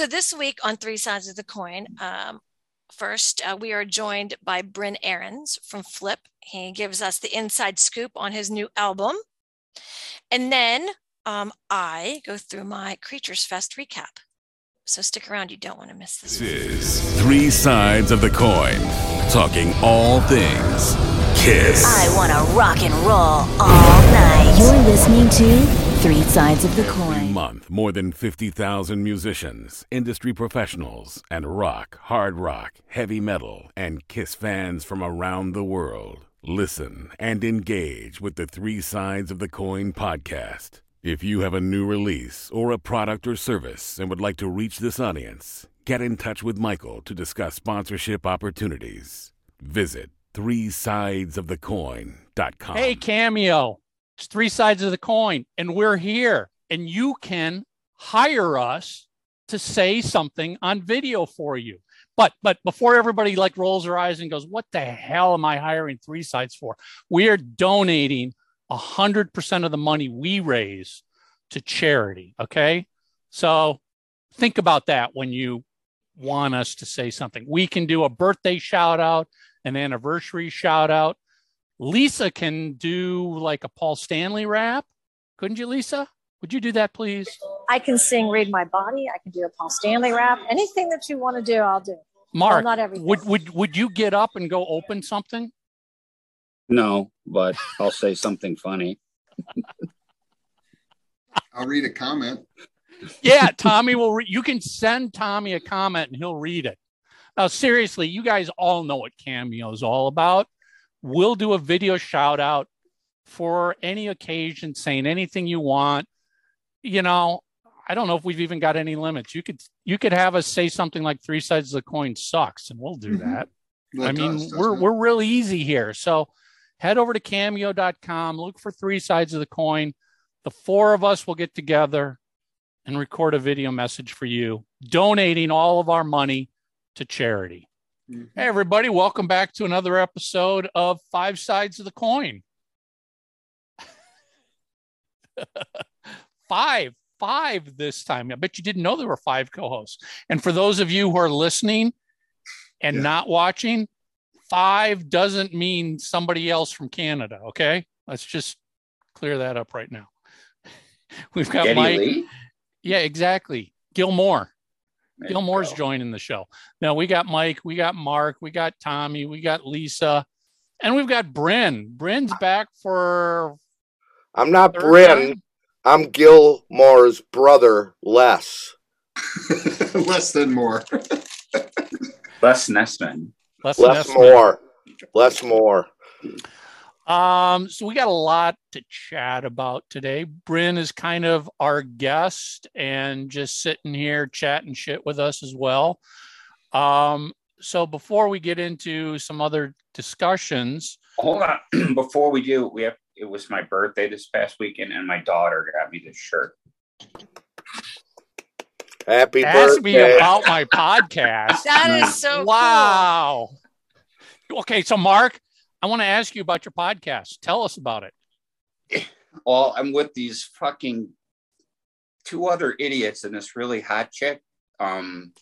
so this week on Three Sides of the Coin, um, first uh, we are joined by Bryn Ahrens from Flip. He gives us the inside scoop on his new album. And then um, I go through my Creatures Fest recap. So stick around, you don't want to miss this. This is Three Sides of the Coin, talking all things Kiss. I want to rock and roll all night. You're listening to Three Sides of the Every Coin. month, more than 50,000 musicians, industry professionals, and rock, hard rock, heavy metal, and Kiss fans from around the world listen and engage with the Three Sides of the Coin podcast. If you have a new release or a product or service and would like to reach this audience, get in touch with Michael to discuss sponsorship opportunities. Visit threesidesofthecoin.com. Hey, Cameo. It's three sides of the coin, and we're here. And you can hire us to say something on video for you. But but before everybody like rolls their eyes and goes, what the hell am I hiring three sides for? We are donating hundred percent of the money we raise to charity. Okay. So think about that when you want us to say something. We can do a birthday shout out, an anniversary shout out. Lisa can do like a Paul Stanley rap. Couldn't you, Lisa? Would you do that, please? I can sing Read My Body. I can do a Paul Stanley rap. Anything that you want to do, I'll do. Mark, not everything. would would would you get up and go open something? No, but I'll say something funny. I'll read a comment. Yeah, Tommy will. Re- you can send Tommy a comment and he'll read it. Now, seriously, you guys all know what Cameo is all about. We'll do a video shout out for any occasion, saying anything you want. You know, I don't know if we've even got any limits. You could you could have us say something like three sides of the coin sucks, and we'll do Mhm. that. I it mean, does, we're it? we're real easy here. So head over to cameo.com, look for three sides of the coin. The four of us will get together and record a video message for you, donating all of our money to charity. Hey mm-hmm. everybody, welcome back to another episode of Five Sides of the Coin. five, five this time. I bet you didn't know there were five co-hosts. And for those of you who are listening and Yeah. not watching, five doesn't mean somebody else from Canada. Okay, let's just clear that up right now. We've got Geddy Mike. Lee? Yeah, exactly. Gilmore. There you Gilmore's go. joining the show. Now we got Mike, we got Mark, we got Tommy, we got Lisa, and we've got Bryn. Bryn's back for I'm not third Bryn. time? I'm Gilmore's brother, Les. Less than more. less Nessman. Les Less Nessman. more. Less more. Um, so we got a lot to chat about today. Bryn is kind of our guest and just sitting here chatting shit with us as well. Um, so before we get into some other discussions, Hold on. Before we do, we have it was my birthday this past weekend, and my daughter got me this shirt. Happy birthday! ask me about my podcast. That is so wow. Okay, so Mark, I want to ask you about your podcast. Tell us about it. Well, I'm with these fucking two other idiots and this really hot chick. Um,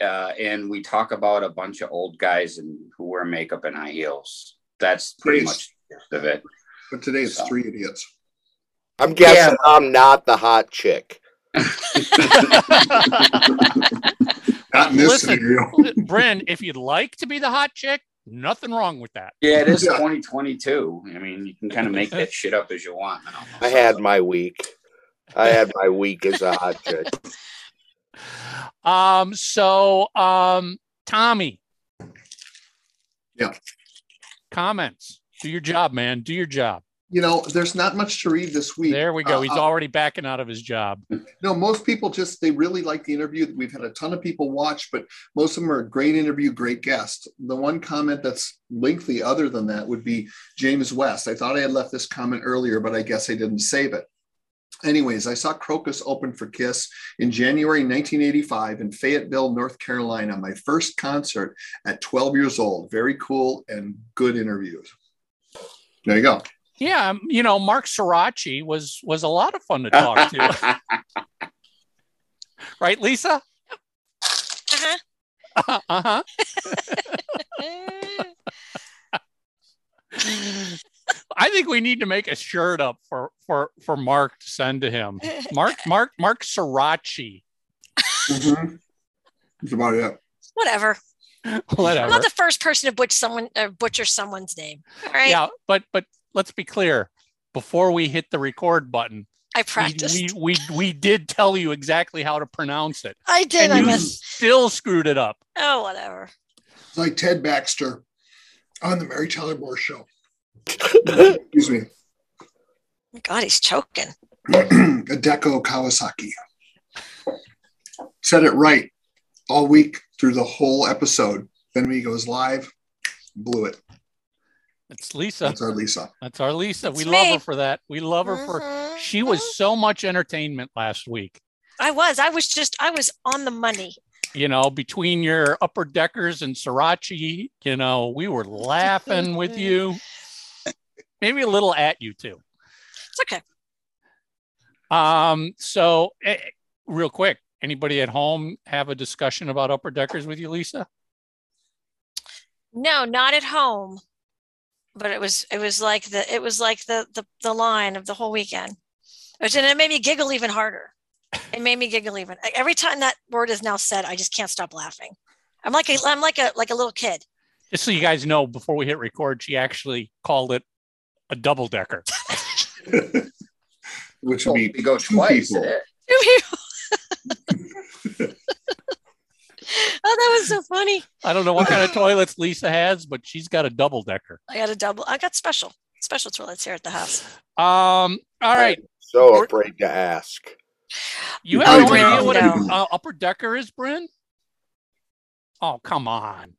uh, and we talk about a bunch of old guys and who wear makeup and high heels. That's pretty Please. much the gist of it. But today it's So. three idiots. I'm guessing Yeah. I'm not the hot chick. Not Listen, scenario. Bryn, if you'd like to be the hot chick, nothing wrong with that. Yeah, it is 2022. I mean, you can kind of make that shit up as you want now. I had my week. I had my week as a hot chick. Um, so um, Tommy. Yeah. Comments. Do your job, man. Do your job. You know, there's not much to read this week. There we go. Uh, He's uh, already backing out of his job. No, most people just they really like the interview. We've had a ton of people watch, but most of them are a great interview, great guest. The one comment that's lengthy, other than that, would be James West. I thought I had left this comment earlier, but I guess I didn't save it. Anyways, I saw Krokus open for Kiss in January 1985 in Fayetteville, North Carolina. My first concert at 12 years old. Very cool and good interviews. There you go. Yeah, um, you know, Mark Sirachi was was a lot of fun to talk to, right, Lisa? uh-huh. I think we need to make a shirt up for for for Mark to send to him. Mark Mark Mark Srirachi. Mhm. That's about it. Whatever. I'm not the first person to butcher someone uh, butcher someone's name. All right. Yeah, but but let's be clear. Before we hit the record button, I practiced. we, we we did tell you exactly how to pronounce it, I did. and I you missed. still screwed it up. Oh, whatever. It's like Ted Baxter on the Mary Tyler Moore Show. Excuse me. God, he's choking. Adeko Kawasaki. Said it right all week through the whole episode. Then when he goes live, blew it. It's Lisa. That's our Lisa. That's our Lisa. we It's love her for that. We love her for. Mhm. She was so much entertainment last week. I was. I was just. I was on the money. You know, between your upper deckers and Srirachi, you know, we were laughing with you. Maybe a little at you too. It's okay. Um, so eh, real quick, anybody at home have a discussion about upper deckers with you, Lisa? No, not at home. But it was. It was like the. It was like the the the line of the whole weekend. Which and it made me giggle even harder. It made me giggle even. Every time that word is now said, I just can't stop laughing. I'm like a. I'm like a like a little kid. Just so you guys know, before we hit record, she actually called it a double decker. Which would We be go two twice. people. eh? oh, that was so funny. I don't know what kind of toilets Lisa has, but she's got a double decker. I got a double. I got special special toilets here at the house. Um, all right. So We're- afraid to ask. You You have no idea what an uh, upper decker is, Bryn? Oh, come on.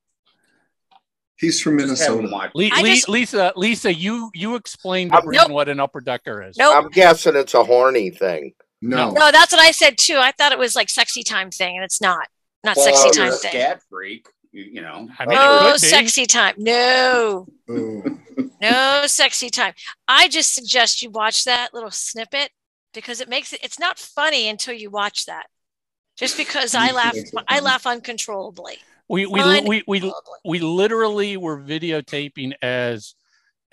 He's from Just have 'em Minnesota. Le- Le- just- Lisa, Lisa, you you explained to Nope. what an upper decker is. Nope. I'm guessing it's a horny thing. No. No, that's what I said too. I thought it was like sexy time thing, and it's not. Not Well, sexy you're time a thing. scat freak. You, you know. I mean, No it could be. sexy time. No, Oh. no sexy time. I just suggest you watch that little snippet because it makes it. It's not funny until you watch that. Just because I laugh, I laugh uncontrollably. We we, Fun- we we we literally were videotaping as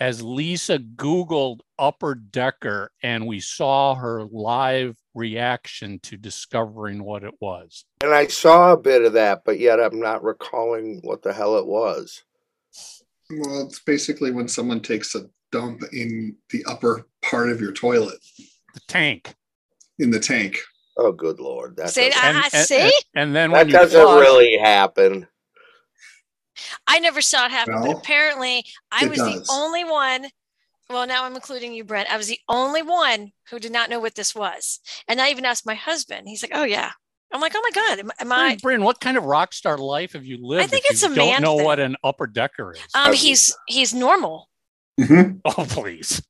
as Lisa Googled upper decker and we saw her live reaction to discovering what it was. And I saw a bit of that, but yet I'm not recalling what the hell it was. Well, it's basically when someone takes a dump in the upper part of your toilet The tank. in the tank. Oh, good lord! That Say doesn't, I, And- I and- see. And then that when doesn't flush- really happen. I never saw it happen, No? but apparently I was does. the only one. Well, now I'm including you, Brent. I was the only one who did not know what this was. And I even asked my husband. He's like, oh, yeah. I'm like, oh my God, am, am I? Bryn, Bryn, what kind of rock star life have you lived? I think if it's you a don't man know thing. what an upper decker is. Um, he's he's normal. Mhm. oh, please.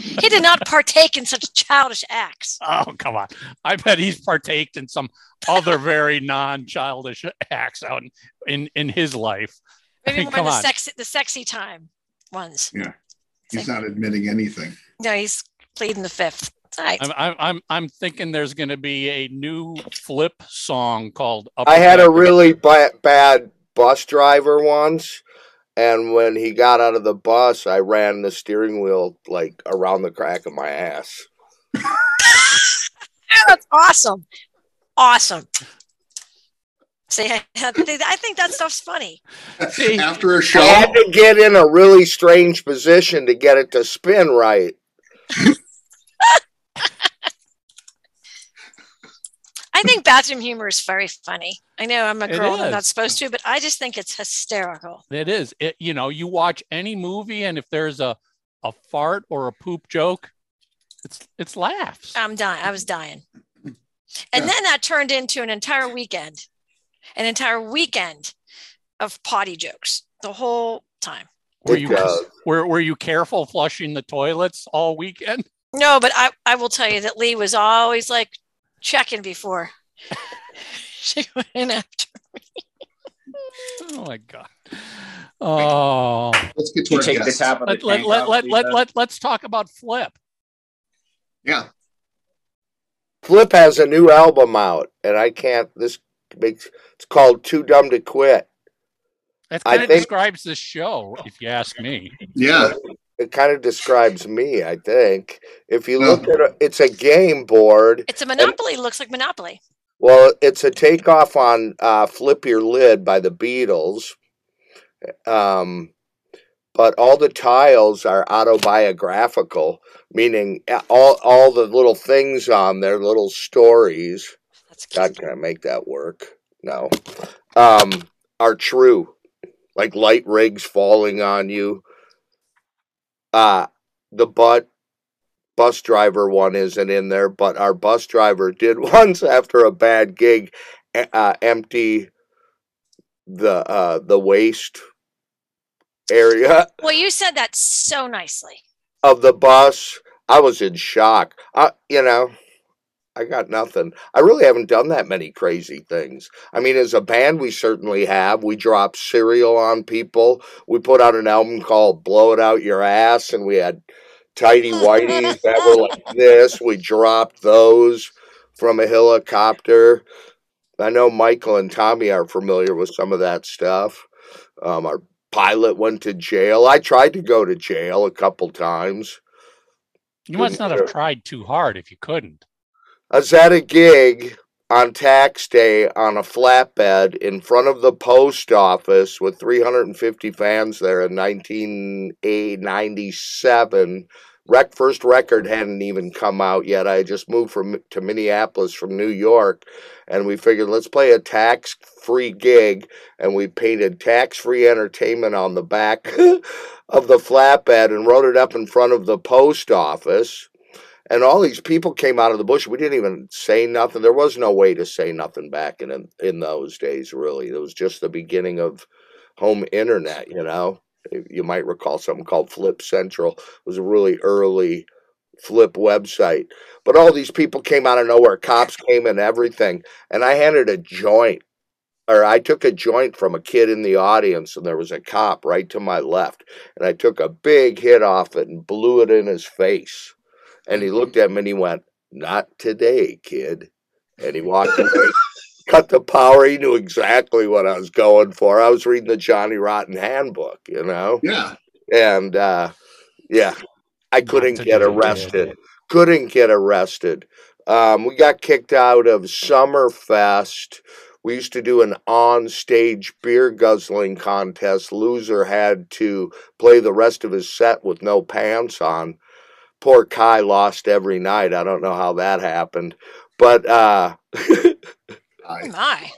He did not partake in such childish acts. Oh, come on. I bet he's partaked in some other very non-childish acts out in, in, in his life. Maybe Come one of the on. sexy the sexy time ones. Yeah, he's not admitting anything. No, he's pleading the fifth. It's. I'm, I'm, I'm, I'm thinking there's going to be a new flip song called Upper I had a really ba- bad bus driver once, and when he got out of the bus, I ran the steering wheel like around the crack of my ass. That's awesome. Awesome. See, I, I think that stuff's funny. See, After a show, I had to get in a really strange position to get it to spin right. I think bathroom humor is very funny. I know I'm a girl and I'm not supposed to, but I just think it's hysterical. It is. It, you know, you watch any movie, and if there's a, a fart or a poop joke, it's it's laughs. I'm dying. I was dying. And Yeah. then that turned into an entire weekend, an entire weekend of potty jokes the whole time. were you were were you careful flushing the toilets all weekend? No, but I, I will tell you that Lee was always like checking before she went in after. Me. oh my god. Oh, let's get to You our take the top of the let, let, let, let, let, uh, let, let's talk about Flip. Yeah. Flip has a new album out, and I can't. This makes it's called Too Dumb to Quit. That I kind of think- describes this show, if you ask me. Yeah. It kind of describes me, I think. If you look at it, it's a game board. It's a Monopoly. Looks like Monopoly. Well, it's a takeoff on uh, "Flip Your Lid" by the Beatles. Um, but all the tiles are autobiographical, meaning all all the little things on there, little stories. That's God, cute. can I make that work? No. Um, are true. Like light rigs falling on you. Uh the butt bus driver one isn't in there, but our bus driver did once after a bad gig uh, empty the uh the waste area Well, you said that so nicely. of the bus. I was in shock. I, you know, I got nothing. I really haven't done that many crazy things. I mean, as a band, we certainly have. We dropped cereal on people. We put out an album called "Blow It Out Your Ass," and we had tidy whities that were like this. We dropped those from a helicopter. I know Michael and Tommy are familiar with some of that stuff. Um, our pilot went to jail. I tried to go to jail a couple times. You must not have tried too hard if you couldn't. I was at a gig on tax day on a flatbed in front of the post office with 350 fans there in 1997. Rec first record hadn't even come out yet. I just moved from to Minneapolis from New York, and we figured let's play a tax-free gig, and we painted tax-free entertainment on the back of the flatbed and wrote it up in front of the post office and all these people came out of the bush. We didn't even say nothing. There was no way to say nothing back in in those days. Really, it was just the beginning of home internet. You know, you might recall something called Flip Central. It was a really early Flip website. But all these people came out of nowhere. Cops came and everything. And I handed a joint, or I took a joint from a kid in the audience, and there was a cop right to my left. And I took a big hit off it and blew it in his face. And he looked at me and he went, Not today, kid. And he walked away. Cut the power. He knew exactly what I was going for. I was reading the Johnny Rotten handbook, you know? Yeah. And uh, yeah, I couldn't get do it, arrested. Couldn't get arrested. Um, we got kicked out of Summerfest. We used to do an on-stage beer guzzling contest. Loser had to play the rest of his set with no pants on. Poor Kai lost every night. I don't know how that happened, but uh, Oh my.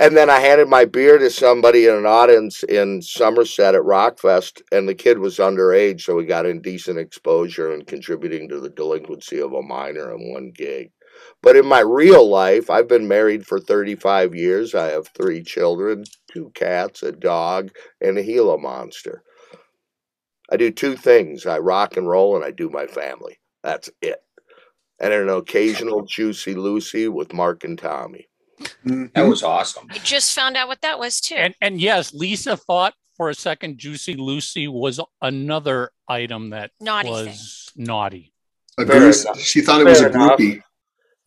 and then I handed my beer to somebody in an audience in Somerset at Rockfest, and the kid was underage, so he got indecent exposure and contributing to the delinquency of a minor in one gig. But in my real life, I've been married for 35 years. I have three children, two cats, a dog, and a Gila monster. I do two things I rock and roll, and I do my family. That's it. And an occasional Juicy Lucy with Mark and Tommy. That was awesome. I just found out what that was too. And and yes, Lisa thought for a second Juicy Lucy was another item that Naughty was naughty. A goose. She thought it was a Fair enough. groupie.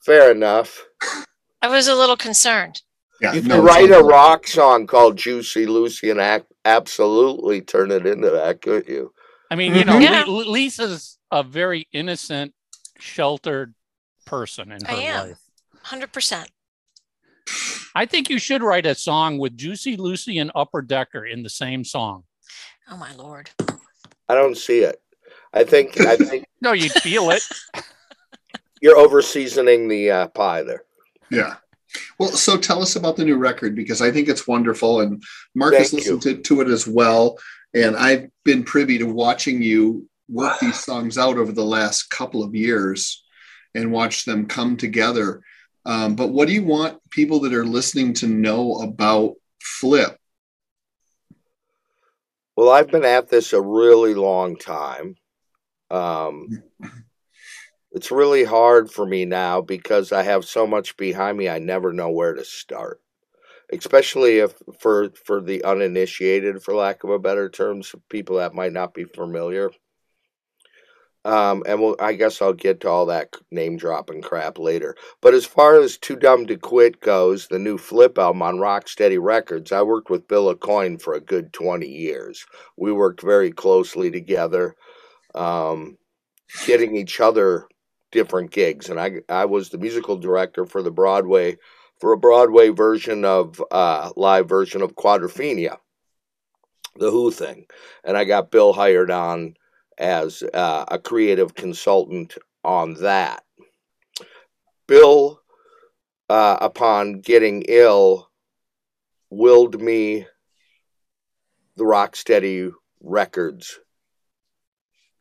Fair enough. I was a little concerned. Yeah. You no, could write a rock song called Juicy Lucy and act, absolutely turn it into that, couldn't you? I mean, you know, Yeah. Lisa's a very innocent, sheltered person in her I am. life. 100%. I think you should write a song with Juicy Lucy and Upper Decker in the same song. Oh my lord. I don't see it. I think I think No, you'd feel it. you're over seasoning the uh, pie there. Yeah. Well, so tell us about the new record because I think it's wonderful, and Mark has Thank you. listened to, to it as well. And I've been privy to watching you work these songs out over the last couple of years and watch them come together. Um, but what do you want people that are listening to know about Flip? Well, I've been at this a really long time. Um, it's really hard for me now because I have so much behind me. I never know where to start, especially if for for the uninitiated, for lack of a better terms, people that might not be familiar. Um, and we'll, I guess I'll get to all that name dropping crap later. But as far as Too Dumb to Quit goes, the new Flip album on Rocksteady Records, I worked with Bill Aucoin for a good 20 years. We worked very closely together, um, getting each other different gigs. And I, I was the musical director for the Broadway, for a Broadway version of, uh, live version of Quadrophenia, the Who thing. And I got Bill hired on as uh, a creative consultant on that. Bill, uh, upon getting ill, willed me the Rocksteady Records,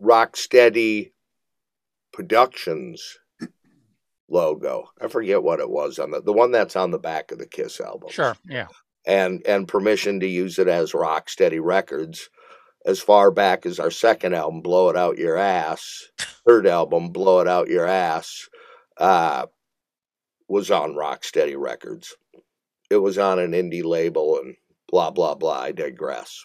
Rocksteady Productions logo. I forget what it was on the the one that's on the back of the Kiss album. Sure. Yeah. And and permission to use it as Rocksteady Records as far back as our second album, Blow It Out Your Ass, third album, Blow It Out Your Ass, uh, was on Rocksteady Records. It was on an indie label and blah, blah, blah. I digress.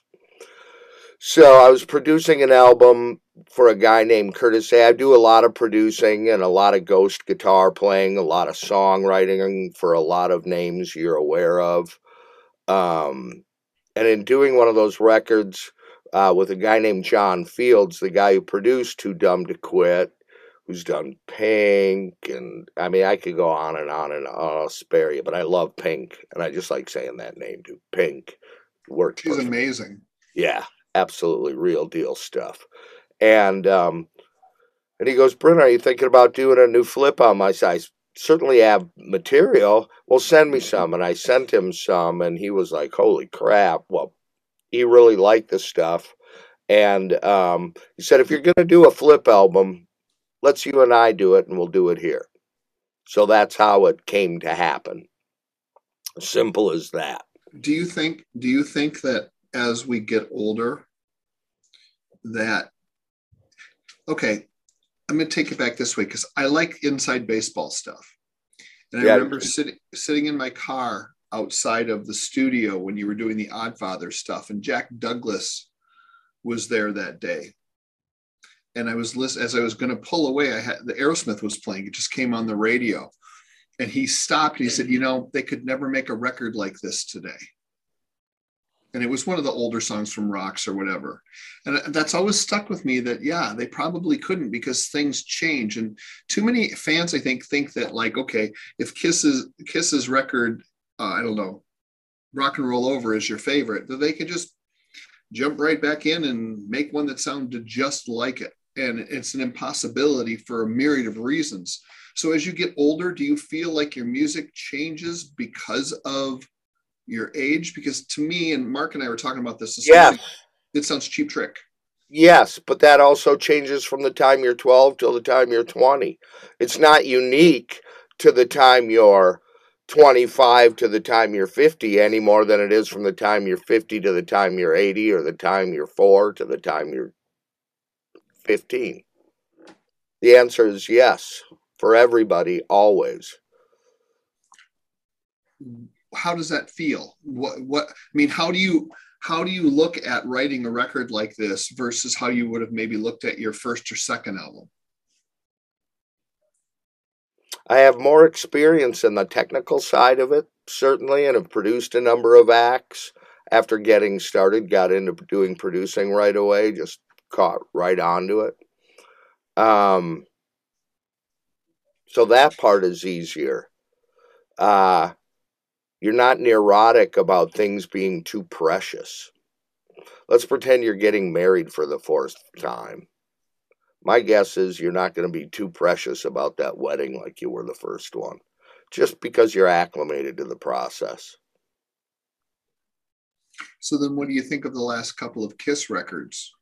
So I was producing an album for a guy named Curtis A. I do a lot of producing and a lot of ghost guitar playing, a lot of songwriting for a lot of names you're aware of. Um, and in doing one of those records, uh, with a guy named John Fields, the guy who produced Too Dumb to Quit, who's done Pink, and I mean, I could go on and on and on. I'll spare you, but I love Pink, and I just like saying that name too. Pink worked. She's amazing. Yeah, absolutely real deal stuff. And um, and he goes, Brent, are you thinking about doing a new flip on my size? Certainly have material. Well, send me some. And I sent him some, and he was like, Holy crap. Well, he really liked the stuff. And um, he said, if you're going to do a flip album, let's you and I do it, and we'll do it here. So that's how it came to happen. Simple as that. Do you think? Do you think that as we get older, that okay? I'm going to take it back this way because I like inside baseball stuff, and I Yeah. remember sitting sitting in my car outside of the studio when you were doing the Oddfather stuff, and Jack Douglas was there that day. And I was listening as I was going to pull away. I had the Aerosmith was playing. It just came on the radio, and he stopped. He said, "You know, they could never make a record like this today." And it was one of the older songs from Rocks or whatever. And that's always stuck with me that, yeah, they probably couldn't because things change. And too many fans, I think, think that, like, okay, if Kiss's, Kiss's record, uh, I don't know, Rock and Roll Over is your favorite, that they could just jump right back in and make one that sounded just like it. And it's an impossibility for a myriad of reasons. So as you get older, do you feel like your music changes because of your age? Because to me, and Mark and I were talking about this this Yes. morning, it sounds cheap trick. Yes, but that also changes from the time you're 12 till the time you're 20. It's not unique to the time you're 25 to the time you're 50 any more than it is from the time you're 50 to the time you're 80 or the time you're 4 to the time you're 15. The answer is yes for everybody always. How does that feel? What what I mean, how do you how do you look at writing a record like this versus how you would have maybe looked at your first or second album? I have more experience in the technical side of it, certainly, and have produced a number of acts after getting started. Got into doing producing right away, just caught right onto it. Um, so that part is easier. Uh, you're not neurotic about things being too precious. Let's pretend you're getting married for the fourth time my guess is you're not going to be too precious about that wedding like you were the first one, just because you're acclimated to the process. So then what do you think of the last couple of Kiss records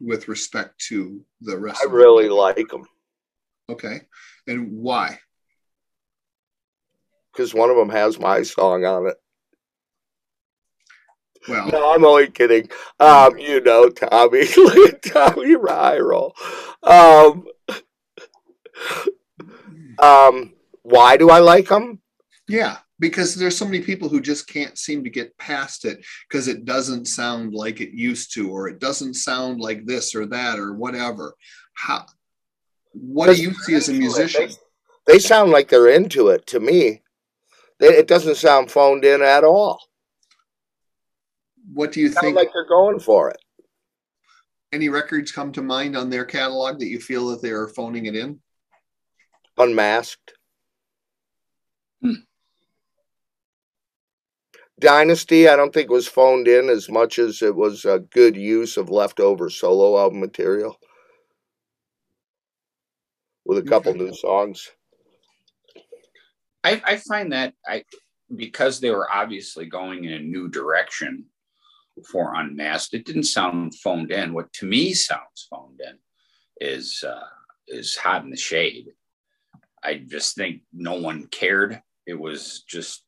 with respect to the rest I of the- really like them Okay. And why? Because one of them has my song on it. Well, No, I'm only kidding. Um, you know, Tommy, Tommy Ryrel. Um, um, why do I like them? yeah, because there's so many people who just can't seem to get past it because it doesn't sound like it used to, or it doesn't sound like this or that or whatever. How What do you see as a musician? They sound like they're into it to me. It doesn't sound phoned in at all. What do you Sound think? like they're going for it. Any records come to mind on their catalog that you feel that they are phoning it in? Unmasked. Hmm. Dynasty, I don't think was phoned in as much as it was a good use of leftover solo album material with a couple new songs. I, I find that I because they were obviously going in a new direction for Unmasked, it didn't sound phoned in. What to me sounds phoned in is uh, is hot in the shade. I just think no one cared. It was just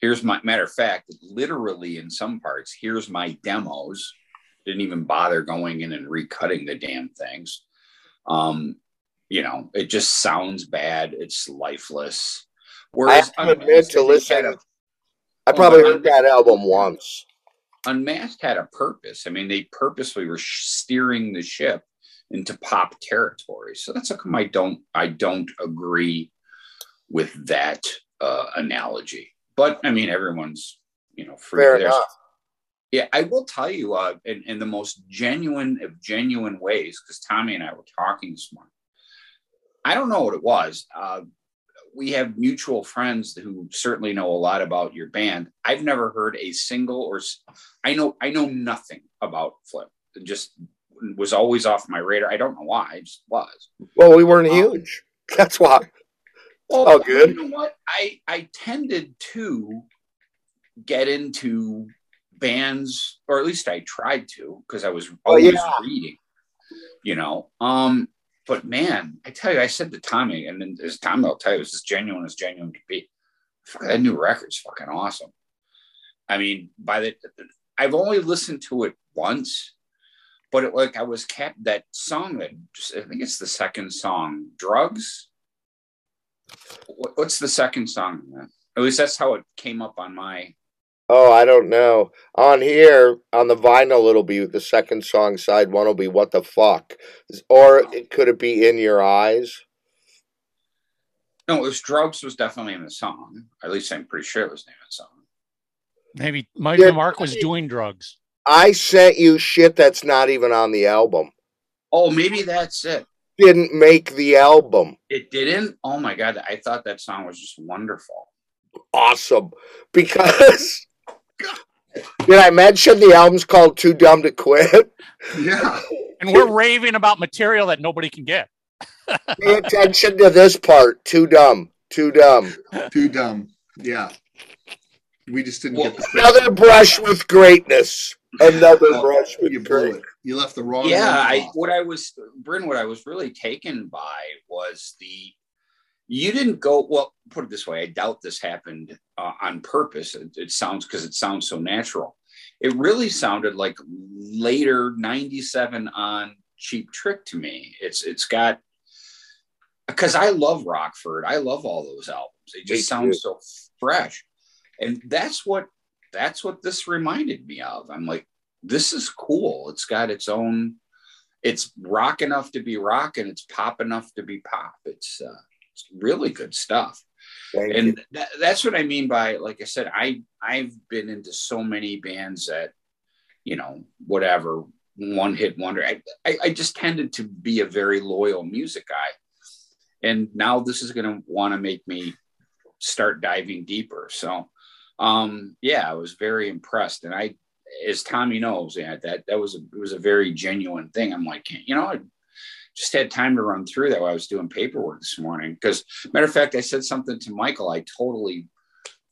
here's my matter of fact, literally in some parts, here's my demos. Didn't even bother going in and recutting the damn things. Um, you know, it just sounds bad. It's lifeless. I have to admit to listen. a- I probably heard that album once. Unmasked had a purpose. I mean, they purposely were sh- steering the ship into pop territory. So that's how come I don't I don't agree with that uh, analogy. But I mean, everyone's you know free. Fair enough. Yeah, I will tell you uh, in, in the most genuine of genuine ways, because Tommy and I were talking this morning. I don't know what it was. Uh, we have mutual friends who certainly know a lot about your band. I've never heard a single or I know I know nothing about Flip. It just was always off my radar. I don't know why. It just was. Well, we weren't Um, huge. That's why. Well, all good. You know what? I I tended to get into bands, or at least I tried to, because I was Oh, always yeah. reading. You know, um, but man, I tell you, I said to Tommy, and then as Tommy will tell you, it was as genuine as genuine could be. That new record's fucking awesome. I mean, by the I've only listened to it once, but it like I was kept that song that I think it's the second song, Drugs. What's the second song? At least that's how it came up on my. Oh, I don't know. On here, on the vinyl, it'll be the second song. Side one will be "What the fuck," or it could it be "In Your Eyes"? No, it was Drugs was definitely in the song. At least I'm pretty sure it was the name of the song. Maybe Mike Yeah. Mark was doing drugs. I sent you shit that's not even on the album. Oh, maybe that's it. Didn't make the album. It didn't. Oh my god! I thought that song was just wonderful. Awesome, because did I mention the album's called "Too Dumb to Quit"? Yeah. And we're raving about material that nobody can get. Pay attention to this part. Too dumb. Too dumb. Too dumb. Yeah. We just didn't Well, get the Another brush with greatness. Another Well, brush with you blew greatness. it. You left the wrong yeah one I, what i was bryn what i was really taken by was the you didn't go well put it this way i doubt this happened uh, on purpose. It, it sounds because it sounds so natural. It really sounded like later 97 on cheap trick to me. It's it's got because i love rockford. I love all those albums. They just sound so fresh. And that's what that's what this reminded me of. I'm like this is cool. It's got its own. It's rock enough to be rock, and it's pop enough to be pop. It's, uh, it's really good stuff, Thank and that, that's what I mean by, like I said, I I've been into so many bands that, you know, whatever one hit wonder. I, I I just tended to be a very loyal music guy, and now this is going to want to make me start diving deeper. So, um, yeah, I was very impressed, and I as Tommy knows, yeah, that that was a it was a very genuine thing. I'm like, you know, I just had time to run through that while I was doing paperwork this morning. Because matter of fact, I said something to Michael. I totally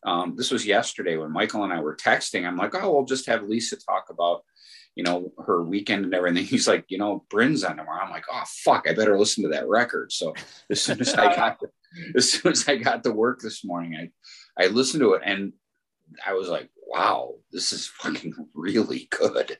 um, this was yesterday when Michael and I were texting. I'm like, oh, we'll just have Lisa talk about, you know, her weekend and everything. He's like, you know, Bryn's on tomorrow. I'm like, oh fuck, I better listen to that record. So as soon as I got as soon as I got to work this morning, I I listened to it and I was like, wow, this is fucking really good.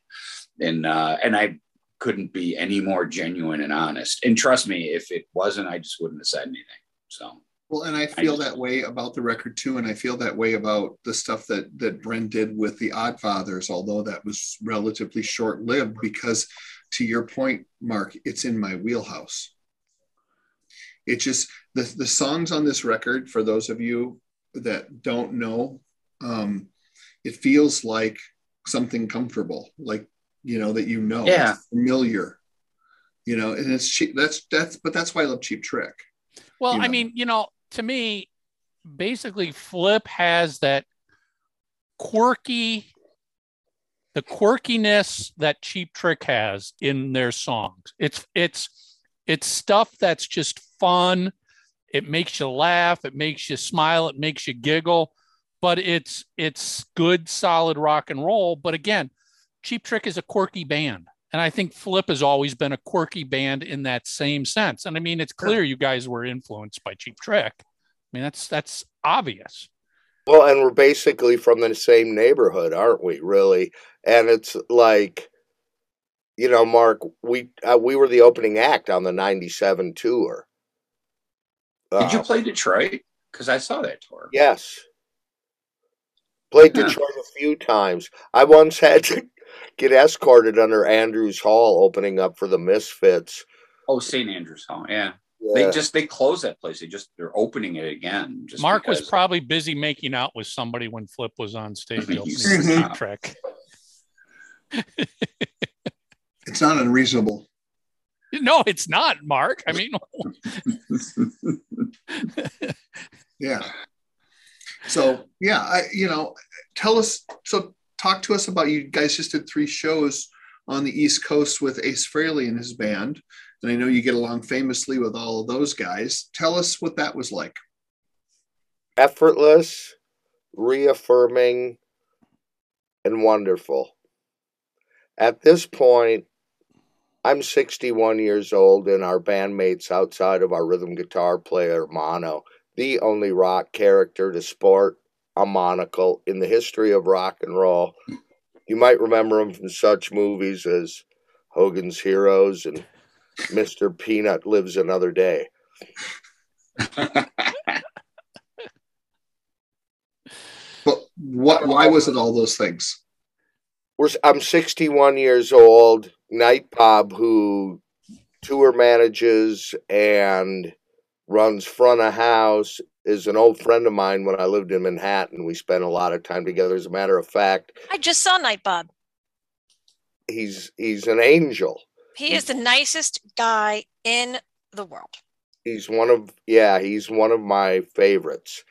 And uh and I couldn't be any more genuine and honest. And trust me, if it wasn't, I just wouldn't have said anything. So Well, and I feel just- that way about the record too, and I feel that way about the stuff that that Bryn did with the Odd Fathers, although that was relatively short lived. Because, to your point, Mark, it's in my wheelhouse. It just the the songs on this record, for those of you that don't know, um, it feels like something comfortable, like you know that you know, Yeah. it's familiar. You know, and it's cheap. That's that's but that's why I love Cheap Trick. Well, you I mean, you know, to me, basically, Flip has that quirky, the quirkiness that Cheap Trick has in their songs. It's it's it's stuff that's just fun. It makes you laugh. It makes you smile. It makes you giggle. But it's it's good, solid rock and roll. But again, Cheap Trick is a quirky band. And I think Flip has always been a quirky band in that same sense. And I mean, it's clear you guys were influenced by Cheap Trick. I mean, that's that's obvious. Well, and we're basically from the same neighborhood, aren't we? Really, and it's like, you know, Mark, we uh, we were the opening act on the '97 tour. Did you Uh, play Detroit? Because I saw that tour. Yes. Played Huh. Detroit a few times. I once had to get escorted under Andrews Hall opening up for the Misfits. Oh, St. Andrews Hall. Yeah. Yeah. They just they closed that place. They just they're opening it again. Just Mark was probably busy making out with somebody when Flip was on stage opening for Mhm. Trick. It's not unreasonable. No, it's not, Mark. I mean, Yeah. So yeah, I you know, tell us. So talk to us about you guys just did three shows on the East Coast with Ace Frehley and his band, and I know you get along famously with all of those guys. Tell us what that was like. effortless, reaffirming, and wonderful. At this point, I'm 61 years old, and our bandmates outside of our rhythm guitar player, Mono, the only rock character to sport a monocle in the history of rock and roll. You might remember him from such movies as Hogan's Heroes and Mr. Peanut Lives Another Day. But what? Why was it all those things? we're I'm 61 years old. Nite Bob, who tour manages and runs front of house, is an old friend of mine. When I lived in Manhattan, we spent a lot of time together. As a matter of fact, I just saw Nite Bob. he's he's an angel. He is the nicest guy in the world. He's one of yeah, he's one of my favorites.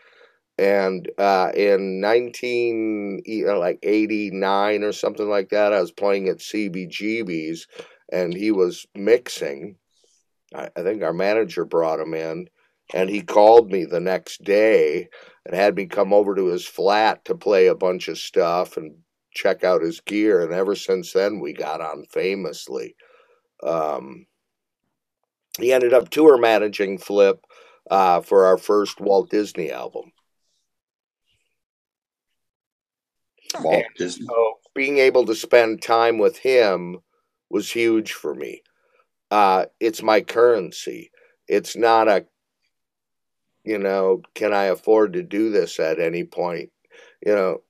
And uh, in 19 you know, like 89 or something like that, I was playing at CBGB's and he was mixing. I, I think our manager brought him in and he called me the next day and had me come over to his flat to play a bunch of stuff and check out his gear. And ever since then, we got on famously. Um, he ended up tour managing Flip uh, for our first Walt Disney album. Walt Disney. So being able to spend time with him was huge for me. Uh, it's my currency. It's not a, you know, can I afford to do this at any point? You know,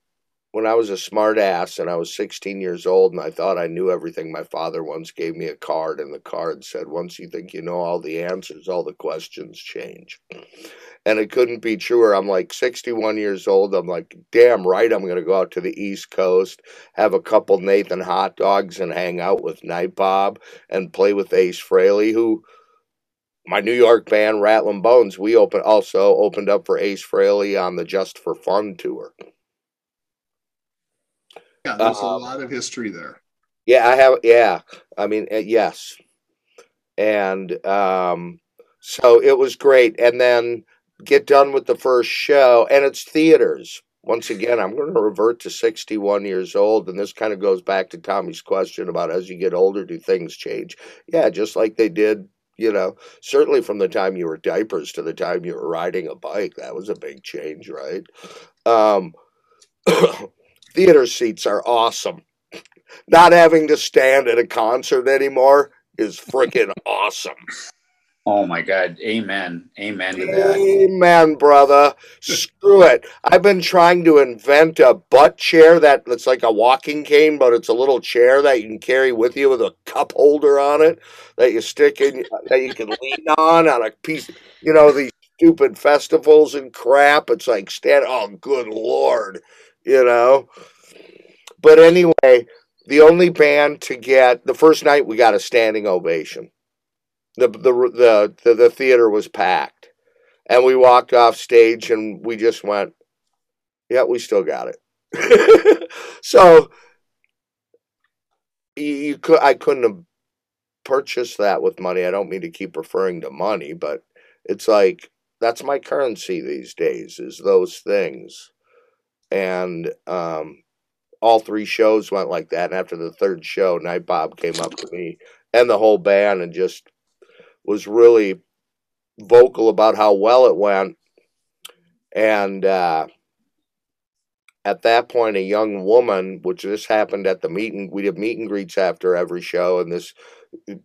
when I was a smart ass and I was 16 years old and I thought I knew everything, my father once gave me a card and the card said, once you think you know all the answers, all the questions change. And it couldn't be truer. I'm like 61 years old. I'm like, damn right, I'm going to go out to the East Coast, have a couple Nathan hot dogs, and hang out with Nite Bob and play with Ace Frehley, who my New York band Rattlin' Bones, we open also opened up for Ace Frehley on the Just for Fun tour. Yeah, there's a Um, lot of history there. Yeah, I have. Yeah, I mean, uh, yes, and um, so it was great. And then get done with the first show, and it's theaters. Once again, I'm going to revert to 61 years old, and this kind of goes back to Tommy's question about as you get older, do things change? Yeah, just like they did. You know, certainly from the time you were diapers to the time you were riding a bike, that was a big change, right? Um, theater seats are awesome not having to stand at a concert anymore is freaking awesome. Oh my God. Amen. Amen to that. Amen, brother. Screw it. I've been trying to invent a butt chair that looks like a walking cane, but it's a little chair that you can carry with you with a cup holder on it that you stick in, that you can lean on on a piece. You know these stupid festivals and crap. It's like stand. Oh, good lord. You know. But anyway, the only band to get the first night we got a standing ovation the the the the, the theater was packed, and we walked off stage and we just went, yeah, we still got it. so you, you could I couldn't have purchased that with money. I don't mean to keep referring to money, but it's like that's my currency these days is those things. And um, all three shows went like that. And after the third show, Nite Bob came up to me and the whole band and just was really vocal about how well it went. And uh, at that point, a young woman, which this happened at the meeting, we did meet and greets after every show. And this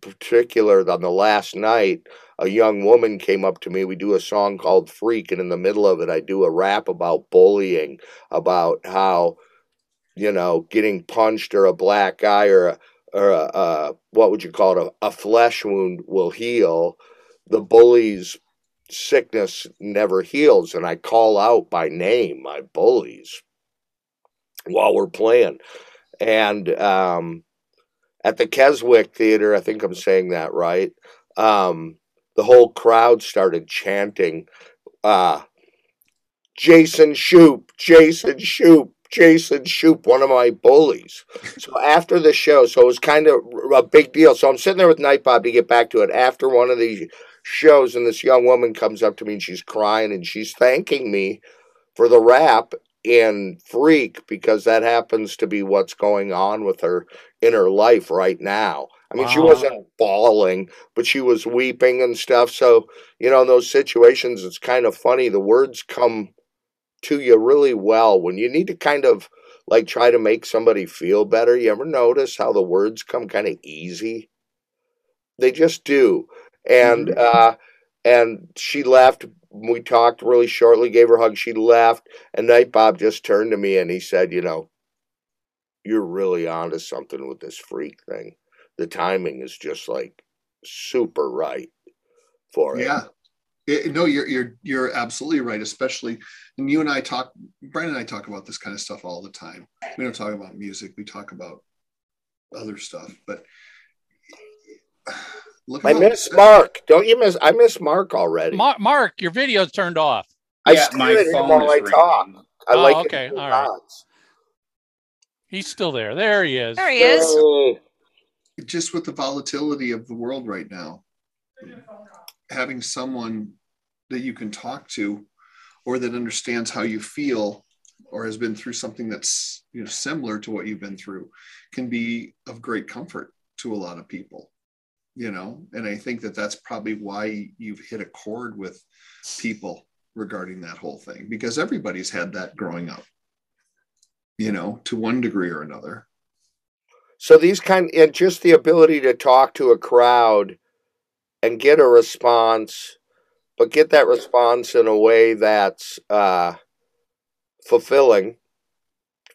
particular, on the last night, a young woman came up to me. We do a song called Freak. And in the middle of it, I do a rap about bullying, about how, you know, getting punched or a black guy or a, or a, a, what would you call it? A, a flesh wound will heal. The bully's sickness never heals and i call out by name my bullies while we're playing. And um, at the keswick theater i think i'm saying that right um, the whole crowd started chanting uh, jason shoop jason shoop Jason Shoop, one of my bullies. So after the show, so it was kind of a big deal. So I'm sitting there with Nite Bob to get back to it. After one of these shows, and this young woman comes up to me and she's crying and she's thanking me for the rap and freak because that happens to be what's going on with her in her life right now. I mean, wow. she wasn't bawling, but she was weeping and stuff. So, you know, in those situations, it's kind of funny. The words come to you really well when you need to kind of like try to make somebody feel better. You ever notice how the words come kind of easy? They just do. And mm-hmm. uh and she left. We talked really shortly, gave her a hug. She left, and Nite Bob just turned to me and he said, "You know, you're really onto something with this freak thing. The timing is just like super right for it." Yeah, it, no, you're you're you're absolutely right. Especially, and you and I talk, Brian and I talk about this kind of stuff all the time. We don't talk about music. We talk about other stuff. But look, I miss Mark. Don't you miss? I miss Mark already. Mark, Mark your video's turned off. I yeah, my phone while I talk. I oh, like okay, all right. He's still there. There he is. There he is. Just with the volatility of the world right now, having someone that you can talk to or that understands how you feel or has been through something that's you know similar to what you've been through can be of great comfort to a lot of people you know? And i think that that's probably why you've hit a chord with people regarding that whole thing because everybody's had that growing up you know to one degree or another. So these kind and just the ability to talk to a crowd and get a response but get that response in a way that's uh, fulfilling,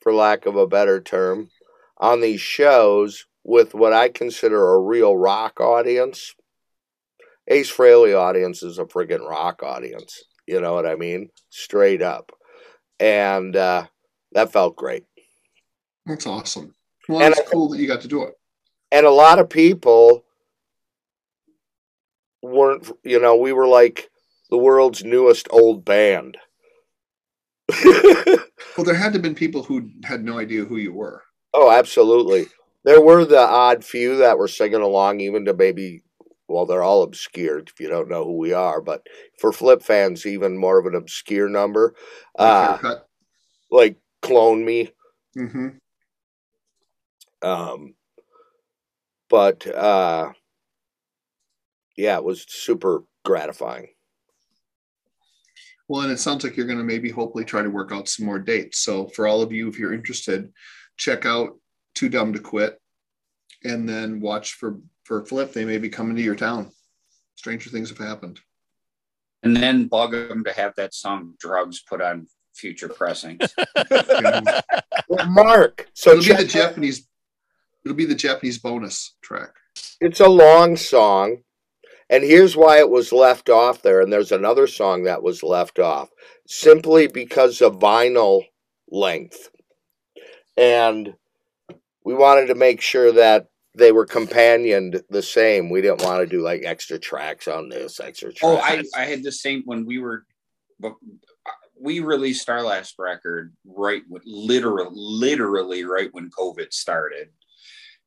for lack of a better term, on these shows with what I consider a real rock audience. Ace Frehley audience is a friggin' rock audience. You know what I mean? Straight up. And uh, that felt great. That's awesome. Well, and it's cool that you got to do it. And a lot of people weren't, you know, we were like, the world's newest old band. well, there had to have been people who had no idea who you were. Oh, absolutely. There were the odd few that were singing along, even to maybe, well, they're all obscure if you don't know who we are, but for Flip fans, even more of an obscure number. Like, uh, like Clone Me. Mm-hmm. Um, but uh, yeah, it was super gratifying. Well, and it sounds like you're going to maybe hopefully try to work out some more dates. So for all of you, if you're interested, check out Too Dumb to Quit, and then watch for for Flip. They may be coming to your town. Stranger things have happened. And then bug them to have that song "Drugs" put on future pressings. Well, Mark, so it'll be the Japanese. It'll be the Japanese bonus track. it's a long song and here's why it was left off there and there's another song that was left off simply because of vinyl length. And we wanted to make sure that they were companioned the same. We didn't want to do like extra tracks on this extra tracks Oh, I, I had the same when we were, but we released our last record right, when- literally, literally right when COVID started,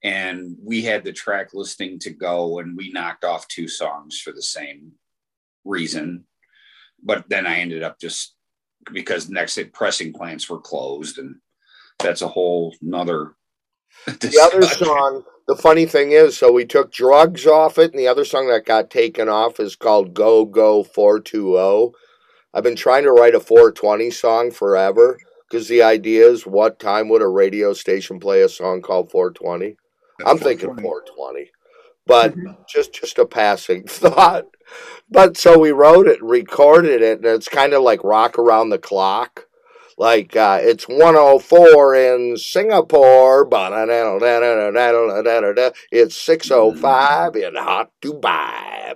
and we had the track listing to go, and we knocked off two songs for the same reason. But then I ended up just because next pressing plants were closed, and that's a whole nother. the other song the funny thing is so we took drugs off it and the other song that got taken off is called go go 420 i've been trying to write a 420 song forever because the idea is what time would a radio station play a song called 420 I'm thinking 20. 420, but mm-hmm. just just a passing thought. But so we wrote it, recorded it, and it's kind of like rock around the clock. Like uh, it's 104 in Singapore, it's 605 in hot Dubai.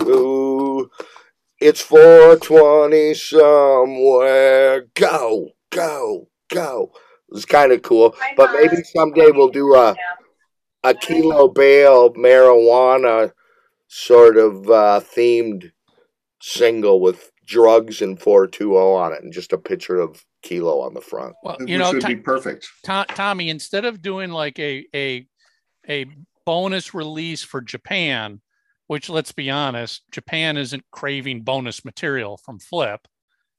Ooh, it's 420 somewhere. Go, go, go. It's kind of cool, but maybe someday we'll do a a kilo bale marijuana sort of uh, themed single with drugs and 420 on it and just a picture of kilo on the front Well, Which you know, would Ti- be perfect. To- Tommy, instead of doing like a a a bonus release for Japan, which let's be honest, Japan isn't craving bonus material from Flip.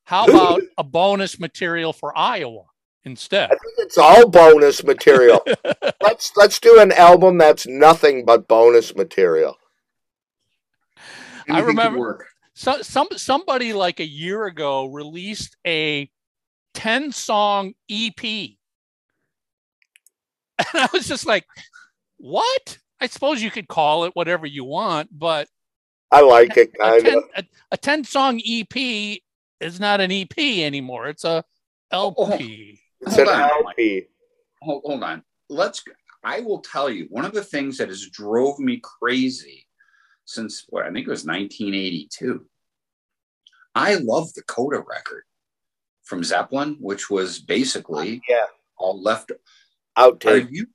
How about a bonus material for Iowa instead? I think it's all bonus material let's let's do an album that's nothing but bonus material I Anything could remember- work. So, some somebody like a year ago released a 10 song EP. And I was just like, what? I suppose you could call it whatever you want, but i like it a kind 10, of a, a 10 song EP is not an EP anymore. It's a LP. Oh. It's Hold an on, lp hold, hold on. Let's. I will tell you one of the things that has drove me crazy since what I think it was 1982. I love the Coda record from Zeppelin, which was basically oh, yeah all left. Out. Are you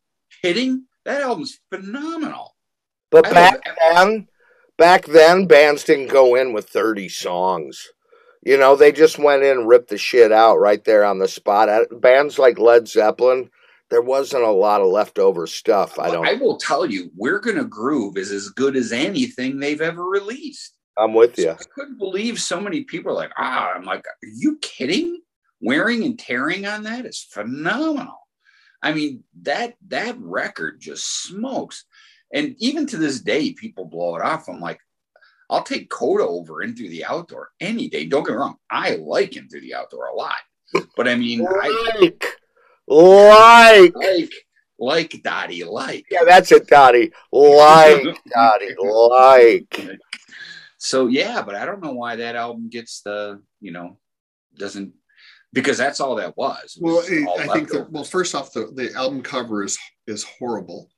kidding? That album's phenomenal. but I back then back then bands didn't go in with 30 songs you know they just went in and ripped the shit out right there on the spot bands like led zeppelin there wasn't a lot of leftover stuff i don't I will tell you, We're Gonna Groove is as good as anything they've ever released. i'm with So you I couldn't believe so many people are like, ah, I'm like, are you kidding? Wearing and tearing on that is phenomenal. I mean, that that record just smokes. And even to this day, people blow it off. I'm like, I'll take Coda over in through the outdoor any day. Don't get me wrong. I like in through the outdoor a lot. But I mean, I like like like like Dottie like. yeah that's it dottie like dottie like So yeah, but I don't know why that album gets the, you know, doesn't because that's all that was. It Well, was it, all I think that well, first off, the, the album cover is is horrible.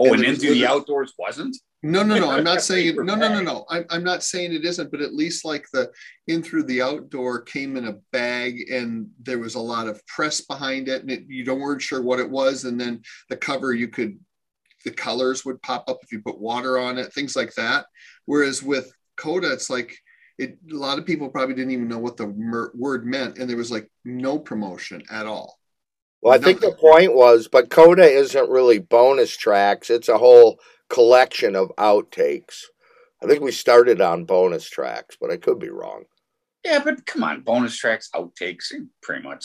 Oh, and and it was into the outdoors wasn't? No, no, no. I'm not saying Paper no, no, no, no. I'm, I'm not saying it isn't, but at least like the in through the outdoor came in a bag and there was a lot of press behind it, and it, you don't weren't sure what it was. And then the cover, you could the colors would pop up if you put water on it, things like that. Whereas with Coda, it's like it. A lot of people probably didn't even know what the mer- word meant, and there was like no promotion at all. well i think the point was but coda isn't really bonus tracks it's a whole collection of outtakes i think we started on bonus tracks but i could be wrong Yeah, but come on, bonus tracks, outtakes, pretty much.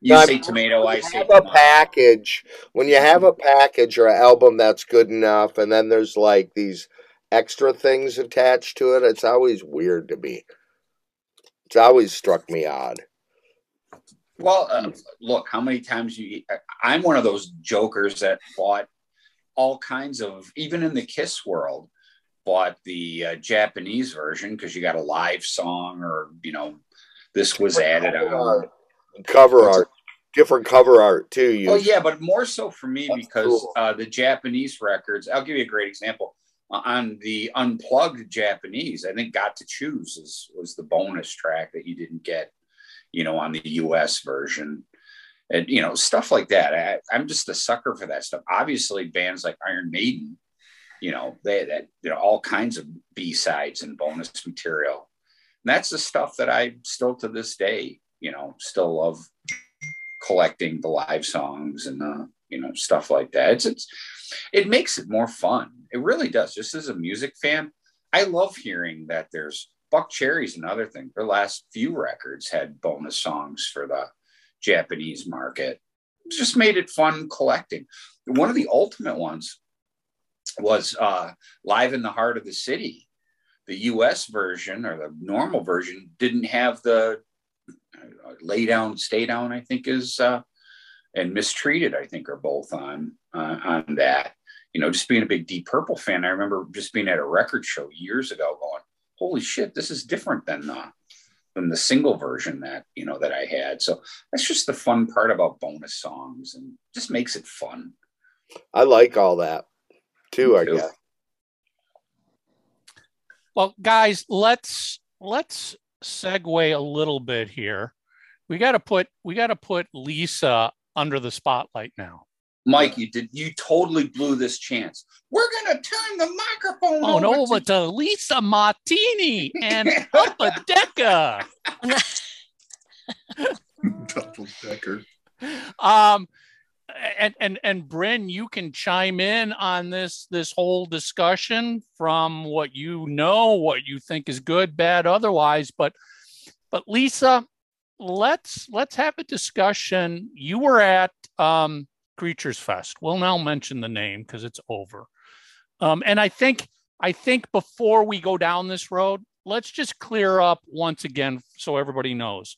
You No, I say mean, tomato, I say have a package when you have a package or an album that's good enough and then there's like these extra things attached to it it's always weird to me it's always struck me odd Well, uh, look, how many times you? I'm one of those jokers that bought all kinds of even in the Kiss world bought the uh, Japanese version because you got a live song or you know this was added on cover art, different cover art too. You Oh yeah, but more so for me That's because cool. uh, the Japanese records. I'll give you a great example on the unplugged Japanese. I think "Got to Choose" is, was the bonus track that you didn't get, you know, on the U.S. version, and you know stuff like that. I, I'm just a sucker for that stuff. Obviously, bands like Iron Maiden, you know, they that you know all kinds of B sides and bonus material. And that's the stuff that I still to this day, you know, still love collecting the live songs and uh, you know stuff like that. It's it's it makes it more fun. It really does. Just as a music fan, I love hearing that there's Buckcherry's another thing. Their last few records had bonus songs for the Japanese market. Just made it fun collecting. One of the ultimate ones was uh, Live in the Heart of the City. The US version or the normal version didn't have the uh, lay down, stay down, I think is, uh, and mistreated, I think are both on, uh, on that. You know, just being a big Deep Purple fan, I remember just being at a record show years ago going, holy shit, this is different than the, than the single version that, you know, that I had. So that's just the fun part about bonus songs and just makes it fun. I like all that too. I too. guess. Well, guys, let's let's segue a little bit here. We got to put we got to put Lisa under the spotlight now. Mike, you did, you totally blew this chance. We're going to turn the microphone Oh over no, to to Lisa Martini and Upper Decker. Double decker. Um, and and and Bryn, you can chime in on this this whole discussion from what you know, what you think is good, bad, otherwise. But but Lisa, let's let's have a discussion. You were at um, Creatures Fest. We'll now mention the name because it's over. Um, and I think I think before we go down this road, let's just clear up once again so everybody knows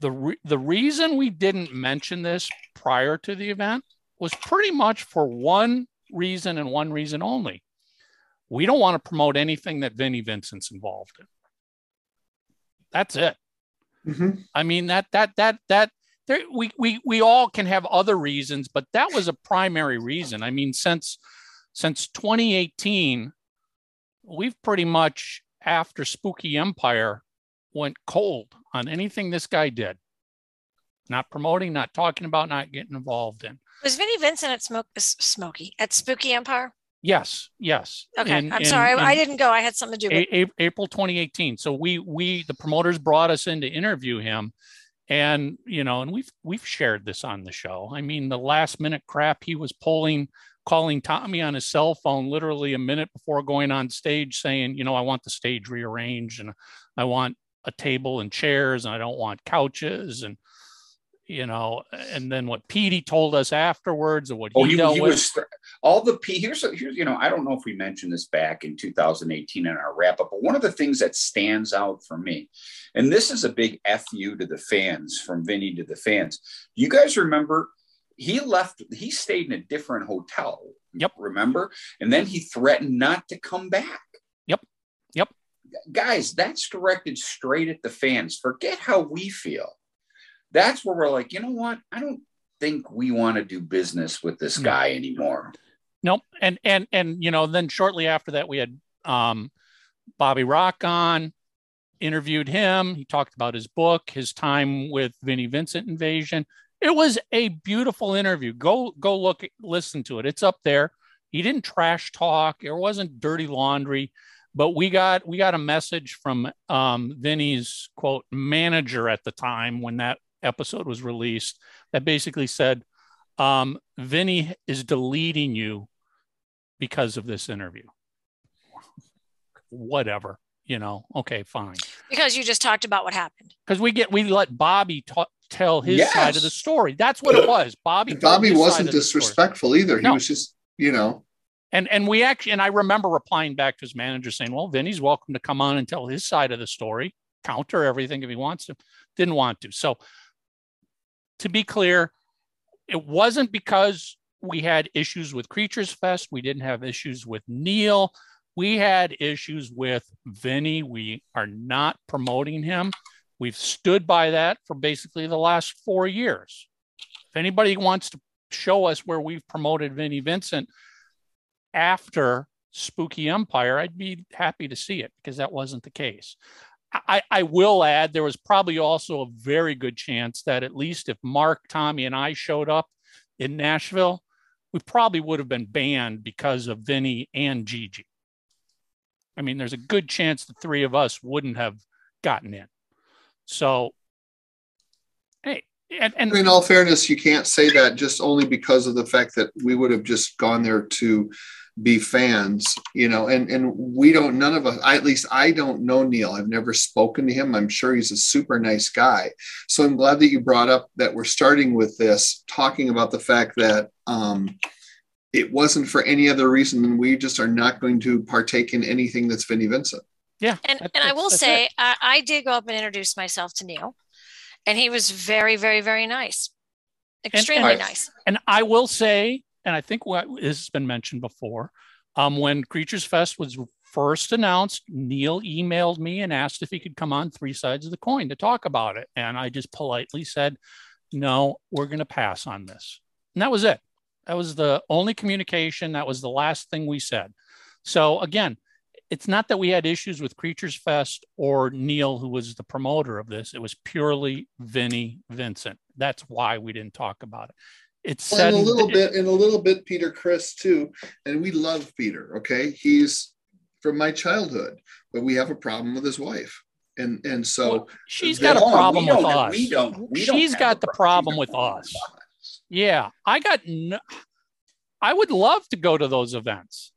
the re- the reason we didn't mention this prior to the event was pretty much for one reason and one reason only. We don't want to promote anything that Vinnie Vincent's involved in. That's it. Mhm. I mean that that that that there we we we all can have other reasons, but that was a primary reason. I mean since since 2018 we've pretty much after Spooky Empire went cold on anything this guy did. Not promoting, not talking about, not getting involved in. Was Vinnie Vincent at Smoke Smoky at Spooky Empire? Yes, yes. Okay, I'm sorry, I, I didn't go. I had something to do with. April 2018. So we we the promoters brought us in to interview him, and you know, and we've we've shared this on the show. I mean, the last minute crap he was pulling, calling Tommy on his cell phone literally a minute before going on stage, saying, you know, I want the stage rearranged and I want a table and chairs and I don't want couches and you know, and then what Petey told us afterwards and what he, Oh, he, he with. was all the P. Here's, here's, you know, I don't know if we mentioned this back in 2018 in our wrap up, but one of the things that stands out for me, and this is a big fu to the fans from Vinnie to the fans. You guys remember he left, he stayed in a different hotel. Yep. Remember? And then he threatened not to come back. Yep. Yep. Guys, that's directed straight at the fans. Forget how we feel. That's where we're like, you know what? I don't think we want to do business with this guy anymore. Nope. And and and you know, then shortly after that, we had um, Bobby Rock on, interviewed him. He talked about his book, his time with Vinnie Vincent Invasion. It was a beautiful interview. Go go look, listen to it. It's up there. He didn't trash talk. It wasn't dirty laundry. But we got we got a message from um, Vinnie's quote manager at the time when that episode was released that basically said, um, Vinnie is deleting you because of this interview. Whatever, you know. Okay, fine. Because you just talked about what happened. Because we get we let Bobby ta- tell his side of the story. That's what it was. Bobby. And Bobby wasn't of the story. disrespectful either. He No. was just, you know, And and we actually and I remember replying back to his manager saying, "Well, Vinnie's welcome to come on and tell his side of the story, counter everything if he wants to." Didn't want to. So to be clear, it wasn't because we had issues with Creatures Fest. We didn't have issues with Neil. We had issues with Vinnie. We are not promoting him. We've stood by that for basically the last four years. If anybody wants to show us where we've promoted Vinnie Vincent after Spooky Empire, I'd be happy to see it because that wasn't the case. I, I, will add there was probably also a very good chance that at least if Mark, Tommy, and I showed up in Nashville, we probably would have been banned because of Vinnie and Gigi. I mean, there's a good chance the three of us wouldn't have gotten in. So, hey, and, and in all fairness, you can't say that just only because of the fact that we would have just gone there to be fans, you know, and and we don't none of us I, at least I don't know Neil. I've never spoken to him. I'm sure he's a super nice guy. So I'm glad that you brought up that we're starting with this talking about the fact that um it wasn't for any other reason than we just are not going to partake in anything that's Vinnie Vincent. Yeah. And and I will say I, I did go up and introduce myself to Neil and he was very, very, very nice. Extremely and, and, nice. And I will say and I think what has been mentioned before, um, when Creatures Fest was first announced, Neil emailed me and asked if he could come on Three Sides of the Coin to talk about it. And I just politely said, no, we're going to pass on this. And that was it. That was the only communication. That was the last thing we said. So again, it's not that we had issues with Creatures Fest or Neil, who was the promoter of this. It was purely Vinnie Vincent. That's why we didn't talk about it it's well, a little bit in a little bit peter criss too and we love peter okay? He's from my childhood but we have a problem with his wife and and so well, she's got a problem with us. we don't we she's don't got the problem. with us. Yeah i got no, i would love to go to those events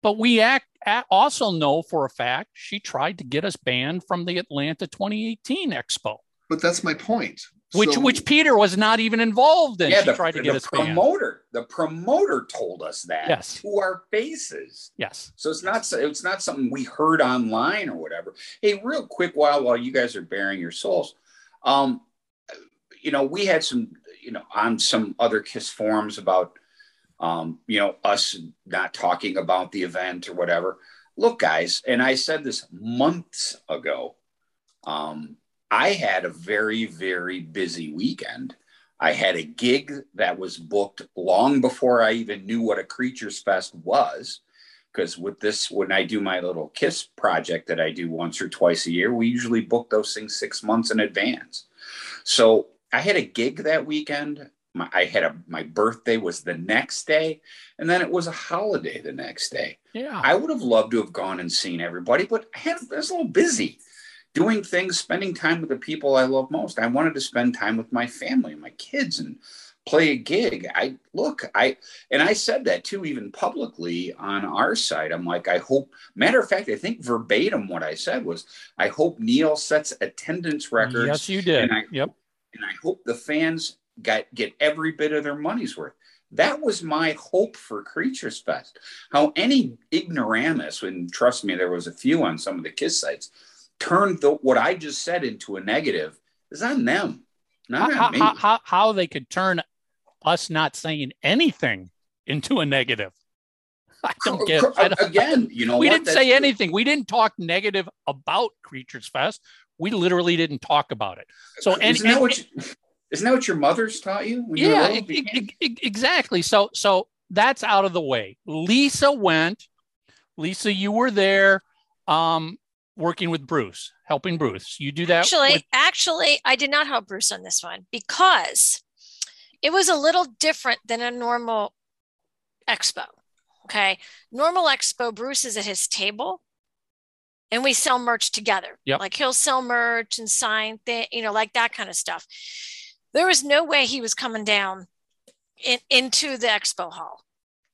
but we act, also know for a fact she tried to get us banned from the atlanta 2018 expo. But that's my point which so, which Peter was not even involved in. Yeah, she the, tried to get the us promoter. The promoter told us that yes. to our faces. Yes. So it's not it's not something we heard online or whatever. Hey, real quick, while while you guys are bearing your souls, um, you know, we had some, you know, on some other Kiss forums about, um, you know, us not talking about the event or whatever. Look, guys, and I said this months ago. Um, I had a very, very busy weekend. I had a gig that was booked long before I even knew what a Creatures Fest was. Because with this, when I do my little KISS project that I do once or twice a year, we usually book those things six months in advance. So I had a gig that weekend. My, I had a my birthday was the next day, and then it was a holiday the next day. Yeah, I would have loved to have gone and seen everybody, but I, had, I was a little busy doing things, spending time with the people I love most. I wanted to spend time with my family, and my kids, and play a gig. I look, I and I said that too, even publicly on our site. I'm like, I hope. Matter of fact, I think verbatim what I said was, I hope Neil sets attendance records. Yes, you did. And I, yep. And I hope the fans got get every bit of their money's worth. That was my hope for Creatures Fest. How any ignoramus, and trust me, there was a few on some of the Kiss sites, turned the, what I just said into a negative is on them, not how, on me. How, how, how they could turn us not saying anything into a negative. I don't get I don't, again. You know, we what? didn't say anything. We didn't talk negative about Creatures Fest. We literally didn't talk about it. So, and, isn't, that what you, isn't that what your mother's taught you? yeah, it, it, it, exactly. So, so that's out of the way. Lisa went. Lisa, you were there. Um, working with Bruce, helping Bruce. You do that. Actually, with- actually, I did not help Bruce on this one because it was a little different than a normal expo. Okay. Normal expo, Bruce is at his table and we sell merch together. Yep. Like he'll sell merch and sign thing, you know, like that kind of stuff. There was no way he was coming down in, into the expo hall.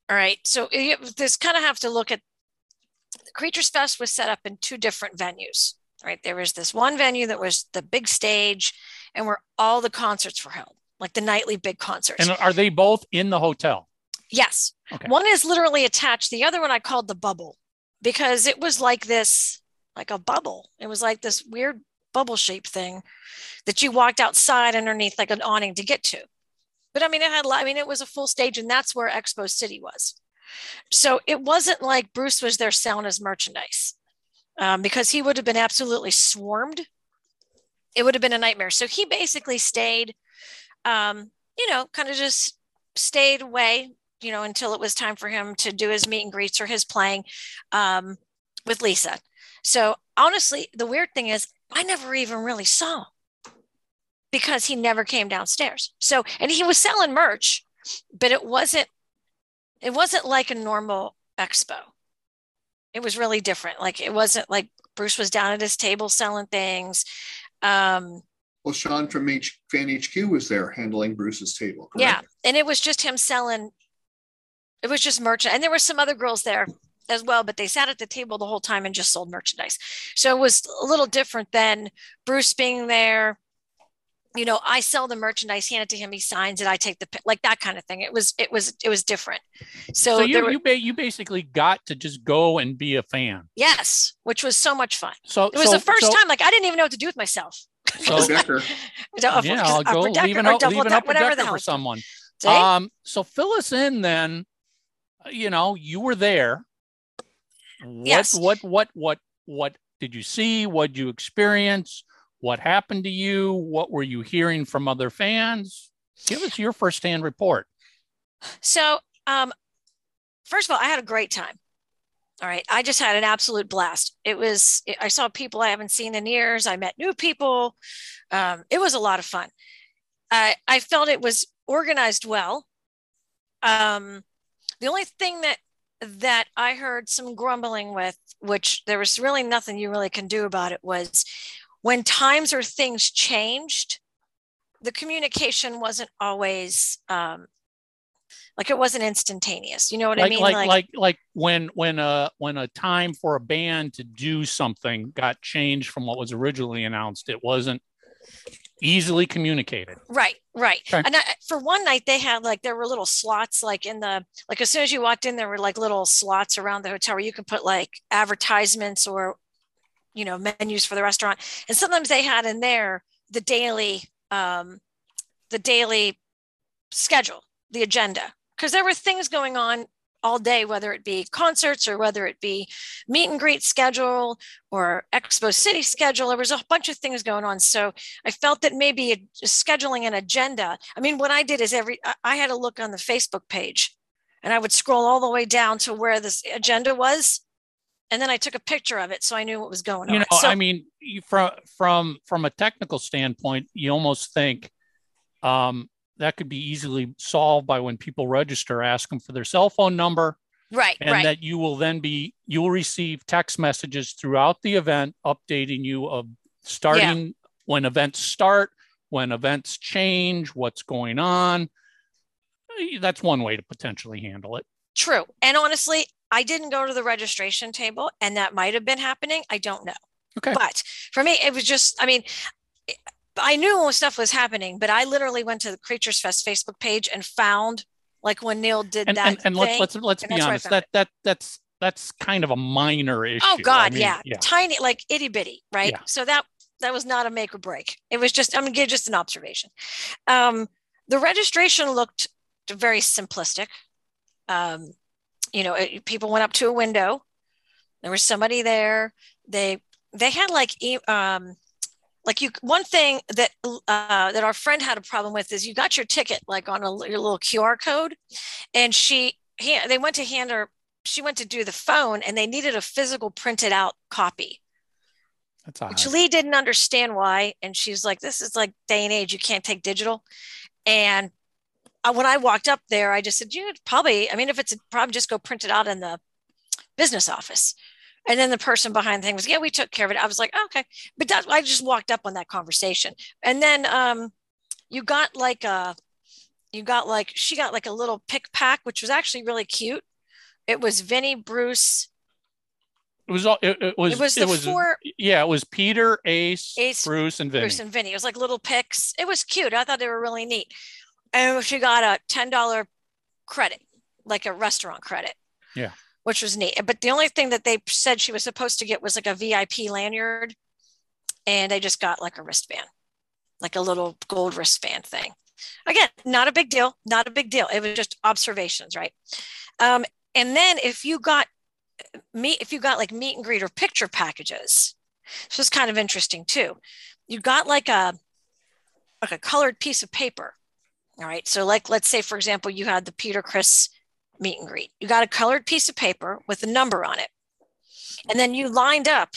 All right. So it, this kind of have to look at the Creatures Fest was set up in two different venues, right? There was this one venue that was the big stage and where all the concerts were held, like the nightly big concerts. And are they both in the hotel? Yes. Okay. One is literally attached. The other one I called the bubble because it was like this, like a bubble. It was like this weird bubble shaped thing that you walked outside underneath like an awning to get to. but I mean, it had, I mean, it was a full stage, and that's where Expo City was. So it wasn't like Bruce was there selling his merchandise um, because he would have been absolutely swarmed. It would have been a nightmare. So he basically stayed, um, you know, kind of just stayed away, you know, until it was time for him to do his meet and greets or his playing um, with Lisa. So honestly, the weird thing is, I never even really saw because he never came downstairs. So, and he was selling merch, but it wasn't it wasn't like a normal expo. It was really different. Like it wasn't like Bruce was down at his table selling things. Um, well, Sean from H- Fan HQ was there handling Bruce's table. Correct? Yeah, and it was just him selling. It was just merchant, and there were some other girls there as well, but they sat at the table the whole time and just sold merchandise. So it was a little different than Bruce being there you know i sell the merchandise hand it to him he signs it i take the like that kind of thing. It was it was it was different. So, so you, were, you, ba- you basically got to just go and be a fan. Yes which was so much fun. So it was so, the first so, time like i didn't even know what to do with myself. So, Decker. yeah i'll go leave an, up, leave an upper whatever decker for someone. See? um so fill us in then. You know you were there. What Yes. what what what what did you see? What did you experience what happened to you? What were you hearing from other fans? Give us your firsthand report. So um first of all i had a great time. All right. I just had an absolute blast. It was i saw people i haven't seen in years. I met new people. Um, it was a lot of fun. I i felt it was organized well. Um the only thing that that i heard some grumbling with which there was really nothing you really can do about it was when times or things changed the communication wasn't always um, like it wasn't instantaneous. You know what like, i mean? like like like when when a when a time for a band to do something got changed from what was originally announced it wasn't easily communicated. Right right. Okay. and I, for one night they had like there were little slots like in the like as soon as you walked in there were like little slots around the hotel where you could put like advertisements or you know menus for the restaurant. And sometimes they had in there the daily um the daily schedule the agenda. Because there were things going on all day whether it be concerts or whether it be meet and greet schedule or expo city schedule. There was a bunch of things going on. So i felt that maybe a, scheduling an agenda. I mean what i did is every i had a look on the facebook page and i would scroll all the way down to where this agenda was and then i took a picture of it so i knew what was going you on. You know so, i mean you, from from from a technical standpoint you almost think um that could be easily solved by when people register ask them for their cell phone number right and right. that you will then be you will receive text messages throughout the event updating you of starting when events start when events change what's going on. That's one way to potentially handle it. True. And honestly, I didn't go to the registration table and that might have been happening. I don't know. Okay. But for me, it was just, I mean, I knew stuff was happening, but I literally went to the Creatures Fest Facebook page and found like when Neil did and that. and, and let's let's let's and be I honest that that that's that's kind of a minor issue Oh I God, mean, yeah. tiny, like itty bitty, right? Yeah. So that that was not a make or break. It was just I'm gonna give just an observation. Um, the registration looked very simplistic. Um, you know, it, people went up to a window. There was somebody there. They they had like um, like you one thing that uh, that our friend had a problem with is you got your ticket like on a, your little QR code, and she he, they went to hand her she went to do the phone and they needed a physical printed out copy that's odd. which lee didn't understand why and she's like this is like day and age you can't take digital and when i walked up there i just said you probably i mean if it's probably just go print it out in the business office and then the person behind the thing was yeah we took care of it i was like oh, okay but that, i just walked up on that conversation and then um, you got like a you got like she got like a little pick pack which was actually really cute it was vinny bruce it was all it, it was it was the four yeah it was peter ace, Ace, bruce and vinny Bruce and Vinnie. It was like little picks. It was cute. I thought they were really neat. And she got a ten dollar credit, like a restaurant credit. Yeah. Which was neat. But the only thing that they said she was supposed to get was like a VIP lanyard, and I just got like a wristband, like a little gold wristband thing. again, not a big deal, not a big deal. It was just observations, right? Um, and then if you got meet, if you got like meet and greet or picture packages, this was kind of interesting too. You got like a like a colored piece of paper. All right. So like let's say for example, you had the Peter Criss meet and greet. You got a colored piece of paper with a number on it. And then you lined up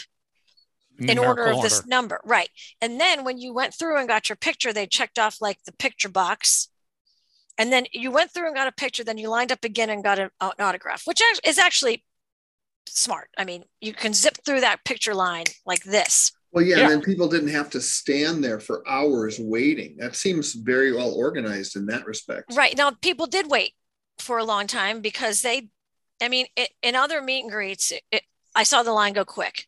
in order of this order. number. Right. And then when you went through and got your picture, they checked off like the picture box. And then you went through and got a picture, then you lined up again and got an, an autograph, which is actually smart. I mean, you can zip through that picture line like this. Well, yeah, Yeah. and then people didn't have to stand there for hours waiting. That seems very well organized in that respect. Right. Now, people did wait for a long time because they, I mean, it, in other meet and greets, it, I saw the line go quick.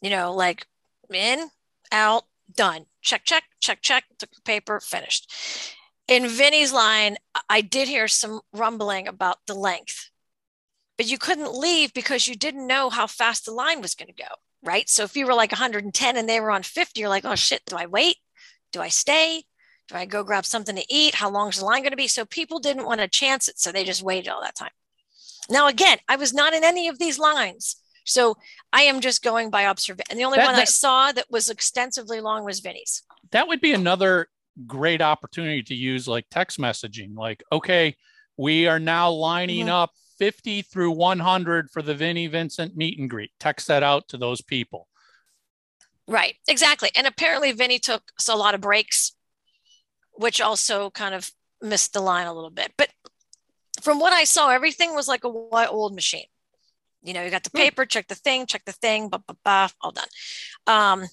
You know, like in, out, done. Check, check, check, check. Took the paper, finished. In Vinnie's line, I did hear some rumbling about the length, but you couldn't leave because you didn't know how fast the line was going to go. Right. So if you were like 110 and they were on 50, you're like, oh shit, do I wait? Do I stay? Do I go grab something to eat? How long is the line going to be? So people didn't want to chance it. So they just waited all that time. Now, again, I was not in any of these lines. So I am just going by observation. And the only That- one I saw that was extensively long was Vinny's. that would be another great opportunity to use like text messaging like okay we are now lining Mhm. up 50 through 100 for the vinnie vincent meet and greet text that out to those people Right, exactly. And apparently Vinnie took a lot of breaks, which also kind of missed the line a little bit. But from what I saw, everything was like a old machine. You know, you got the paper, check the thing, check the thing, bah, bah, bah, all done. Um,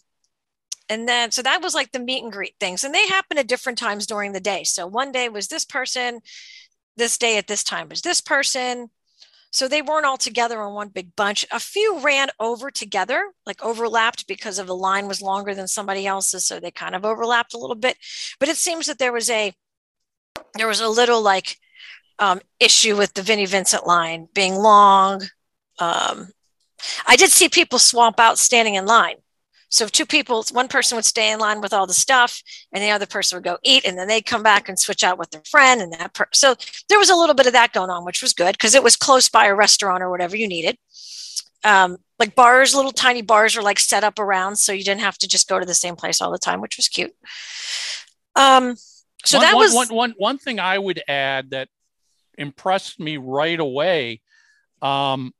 and then, so that was like the meet and greet things. And they happen at different times during the day. So one day was this person, this day at this time was this person. So they weren't all together in one big bunch. A few ran over together, like overlapped because of the line was longer than somebody else's. So they kind of overlapped a little bit. But it seems that there was a there was a little like um, issue with the Vinnie Vincent line being long. Um, I did see people swamp out standing in line. So if two people, one person would stay in line with all the stuff, and the other person would go eat, and then they'd come back and switch out with their friend, and that. Per- so there was a little bit of that going on, which was good because it was close by a restaurant or whatever you needed. Um, like bars, little tiny bars were like set up around, so you didn't have to just go to the same place all the time, which was cute. Um, so one, that one- was one- one- one thing i would add that impressed me right away um,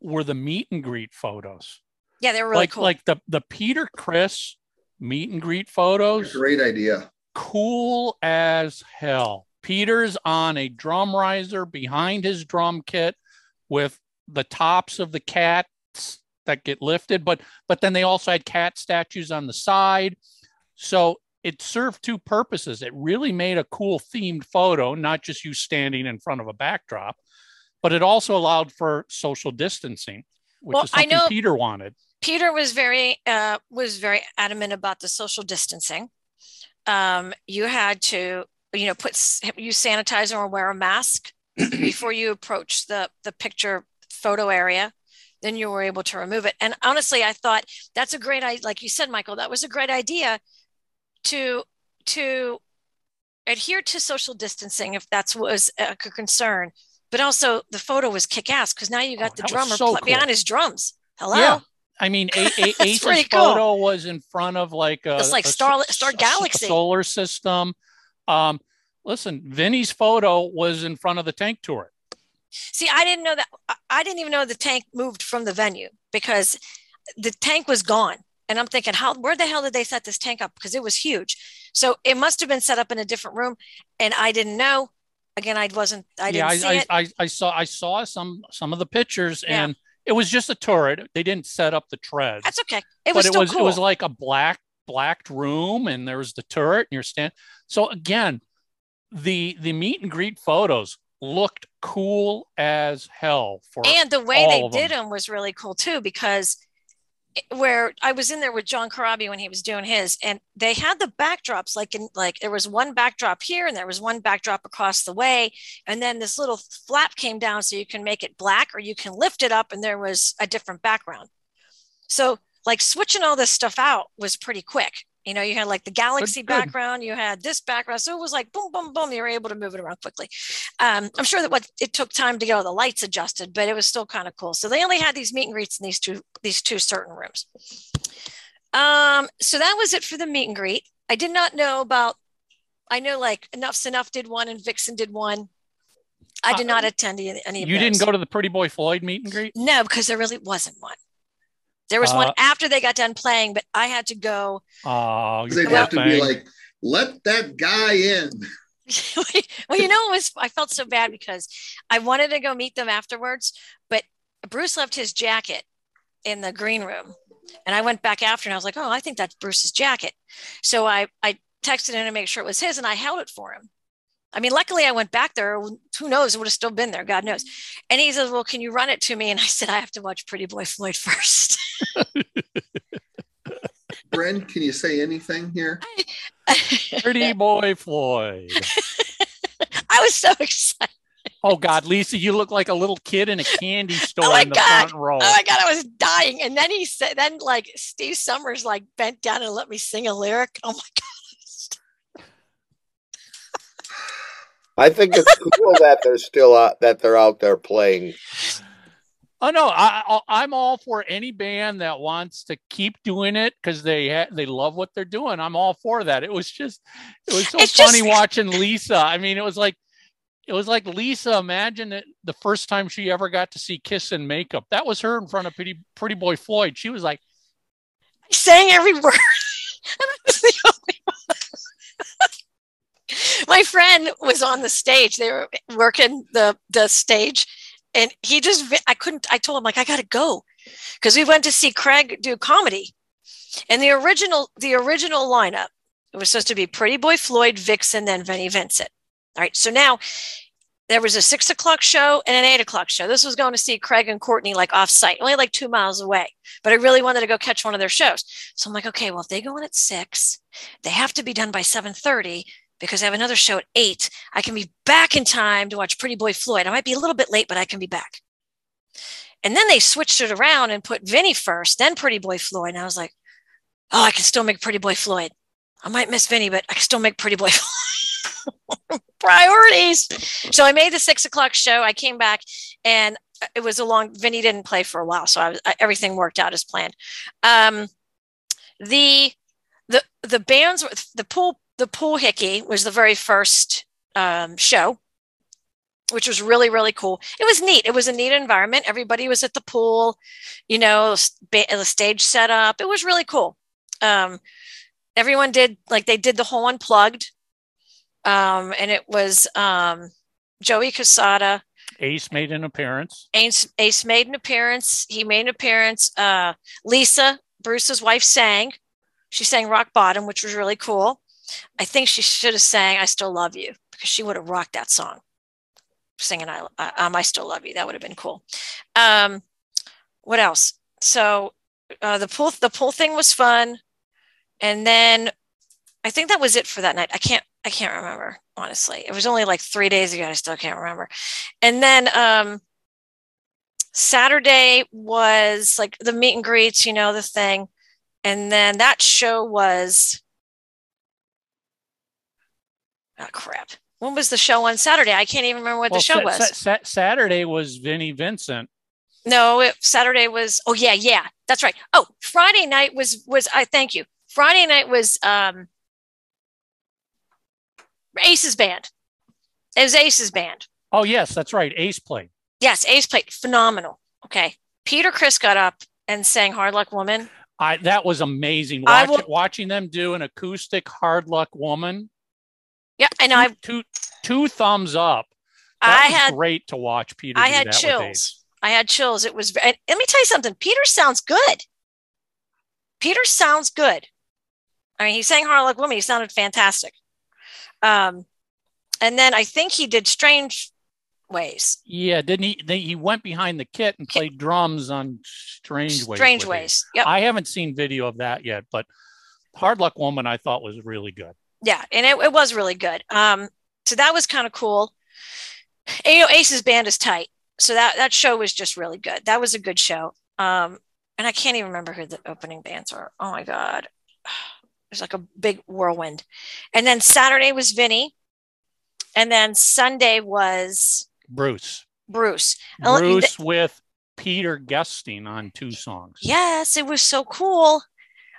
were the meet and greet photos yeah, they were really like cool. like the the peter criss meet and greet photos Great idea. cool as hell. Peter's on a drum riser behind his drum kit with the tops of the cats that get lifted, but but then they also had cat statues on the side. So it served two purposes. It really made a cool themed photo, not just you standing in front of a backdrop, but it also allowed for social distancing, which Well, is I something know- Peter wanted. Peter was very uh, was very adamant about the social distancing. Um, you had to, you know, put you use sanitizer or wear a mask before you approach the the picture photo area. Then you were able to remove it. And honestly, I thought that's a great idea. Like you said, Michael, that was a great idea to to adhere to social distancing if that was a concern. But also, the photo was kick ass because now you got Oh, the drummer so pl- behind his drums. Hello. Yeah. I mean, a- a- Ace's pretty cool. photo was in front of like a, It's like a Star- Star Galaxy. solar system. Um, listen, Vinnie's photo was in front of the tank turret. See, I didn't know that. I- I didn't even know the tank moved from the venue because the tank was gone. And I'm thinking, how, where the hell did they set this tank up? Because it was huge. So it must have been set up in a different room. And I didn't know. Again, I wasn't, I didn't yeah, I, see I, it. I, I saw I saw some some of the pictures, Yeah. and it was just a turret. They didn't set up the treads. That's okay. It but was it still was cool. it was like a black blacked room, and there was the turret, and you're stand. So again, the the meet and greet photos looked cool as hell for and the way they of did them. them was really cool too because it- where I was in there with John Corabi when he was doing his, and they had the backdrops like in like there was one backdrop here and there was one backdrop across the way, and then this little flap came down so you can make it black or you can lift it up and there was a different background. So like switching all this stuff out was pretty quick. You know, you had like the galaxy background, you had this background. So it was like boom, boom, boom. You were able to move it around quickly. Um, I'm sure that what it took time to get all the lights adjusted, but it was still kind of cool. So they only had these meet and greets in these two these two certain rooms. Um, so that was it for the meet and greet. I did not know about. I know like Enuff Z'Nuff did one and Vixen did one. I did Uh, not attend any, any of You didn't go to the Pretty Boy Floyd meet and greet? No, because there really wasn't one. There was one Uh, after they got done playing, but I had to go. Oh, They'd have to be like, let that guy in. well, you know, it was I felt so bad because I wanted to go meet them afterwards, but Bruce left his jacket in the green room, and I went back after, and I was like, "Oh, I think that's Bruce's jacket." So I I texted him to make sure it was his, and I held it for him. I mean, luckily I went back there. Who knows? It would have still been there. God knows. And he says, "Well, can you run it to me?" And I said, "I have to watch Pretty Boy Floyd first. Bryn, can you say anything here? Pretty Boy Floyd. I was so excited. Oh God, Lisa, you look like a little kid in a candy oh, store Oh my in the God. front row. Oh my god, I was dying. And then he said, then like Steve Summers like bent down and let me sing a lyric. Oh my god. I think it's cool that they're still out that they're out there playing. Oh no, I, I I'm all for any band that wants to keep doing it because they ha- they love what they're doing. I'm all for that. It was just it was so It's funny just- watching Lisa. I mean, it was like it was like Lisa. Imagine it the first time she ever got to see Kiss in makeup. That was her in front of Pretty Pretty Boy Floyd. She was like, I sang every word. And I was the only one. My friend was on the stage. They were working the the stage, and he just I couldn't. I told him like I gotta go because we went to see Craig do comedy, and the original the original lineup it was supposed to be Pretty Boy Floyd, Vixen, then Vinnie Vincent. All right, so now there was a six o'clock show and an eight o'clock show. This was going to see Craig and Courtney like off site, only like two miles away. But I really wanted to go catch one of their shows. So I'm like, okay, well, if they go in at six, they have to be done by 7:30 because I have another show at eight. I can be back in time to watch Pretty Boy Floyd. I might be a little bit late, but I can be back. And then they switched it around and put Vinny first, then Pretty Boy Floyd. And I was like, oh, I can still make Pretty Boy Floyd. I might miss Vinny, but I can still make Pretty Boy Floyd. Priorities. So I made the six o'clock show. I came back and it was a long, Vinny didn't play for a while. So I was, I, everything worked out as planned. Um, the, the, the bands, the pool, the pool hickey was the very first um, show which was really really cool. It was neat. It was a neat environment. Everybody was at the pool you know the stage set up. It was really cool. Um, everyone did like they did the whole unplugged. Um, and it was um, Joey Cassata Ace made an appearance. ace, ace made an appearance. He made an appearance. Uh, lisa bruce's wife sang. She sang rock bottom which was really cool i think she should have sang i still love you because she would have rocked that song singing I, um, I still love you. That would have been cool. Um, what else? So uh, the pool the pool thing was fun, and then I think that was it for that night. I can't I can't remember honestly. It was only like three days ago. I still can't remember. And then um, Saturday was like the meet and greets, you know, the thing, and then that show was. Oh crap when was the show on Saturday? I can't even remember what Well, the show Sa- was. Sa- Sa- Saturday was Vinnie Vincent. no, it, Saturday was. Oh yeah, yeah, that's right. Oh, Friday night was was. I thank you. Friday night was um Ace's band. It was Ace's band. Oh yes, that's right. Ace played. Yes, Ace played phenomenal. Okay, Peter Criss got up and sang "Hard Luck Woman." I that was amazing. I Watch, will- watching them do an acoustic "Hard Luck Woman." Yeah, and I two two thumbs up. That I was had great to watch Peter. I do had chills. I had chills. It was. And let me tell you something. Peter sounds good. Peter sounds good. I mean, he sang "Hard Luck Woman." He sounded fantastic. Um, and then I think he did "Strange Ways." Yeah, didn't he? They, he went behind the kit and played drums on Strange Ways. Strange Ways. Yep. I haven't seen video of that yet, but Hard Luck Woman I thought was really good. Yeah and it, it was really good um so that was kind of cool and, you know ace's band is tight so that that show was just really good that was a good show um and i can't even remember who the opening bands were oh my god it was like a big whirlwind. And then Saturday was Vinny. And then Sunday was Bruce. Bruce. Bruce with Peter guesting on two songs. Yes, it was so cool.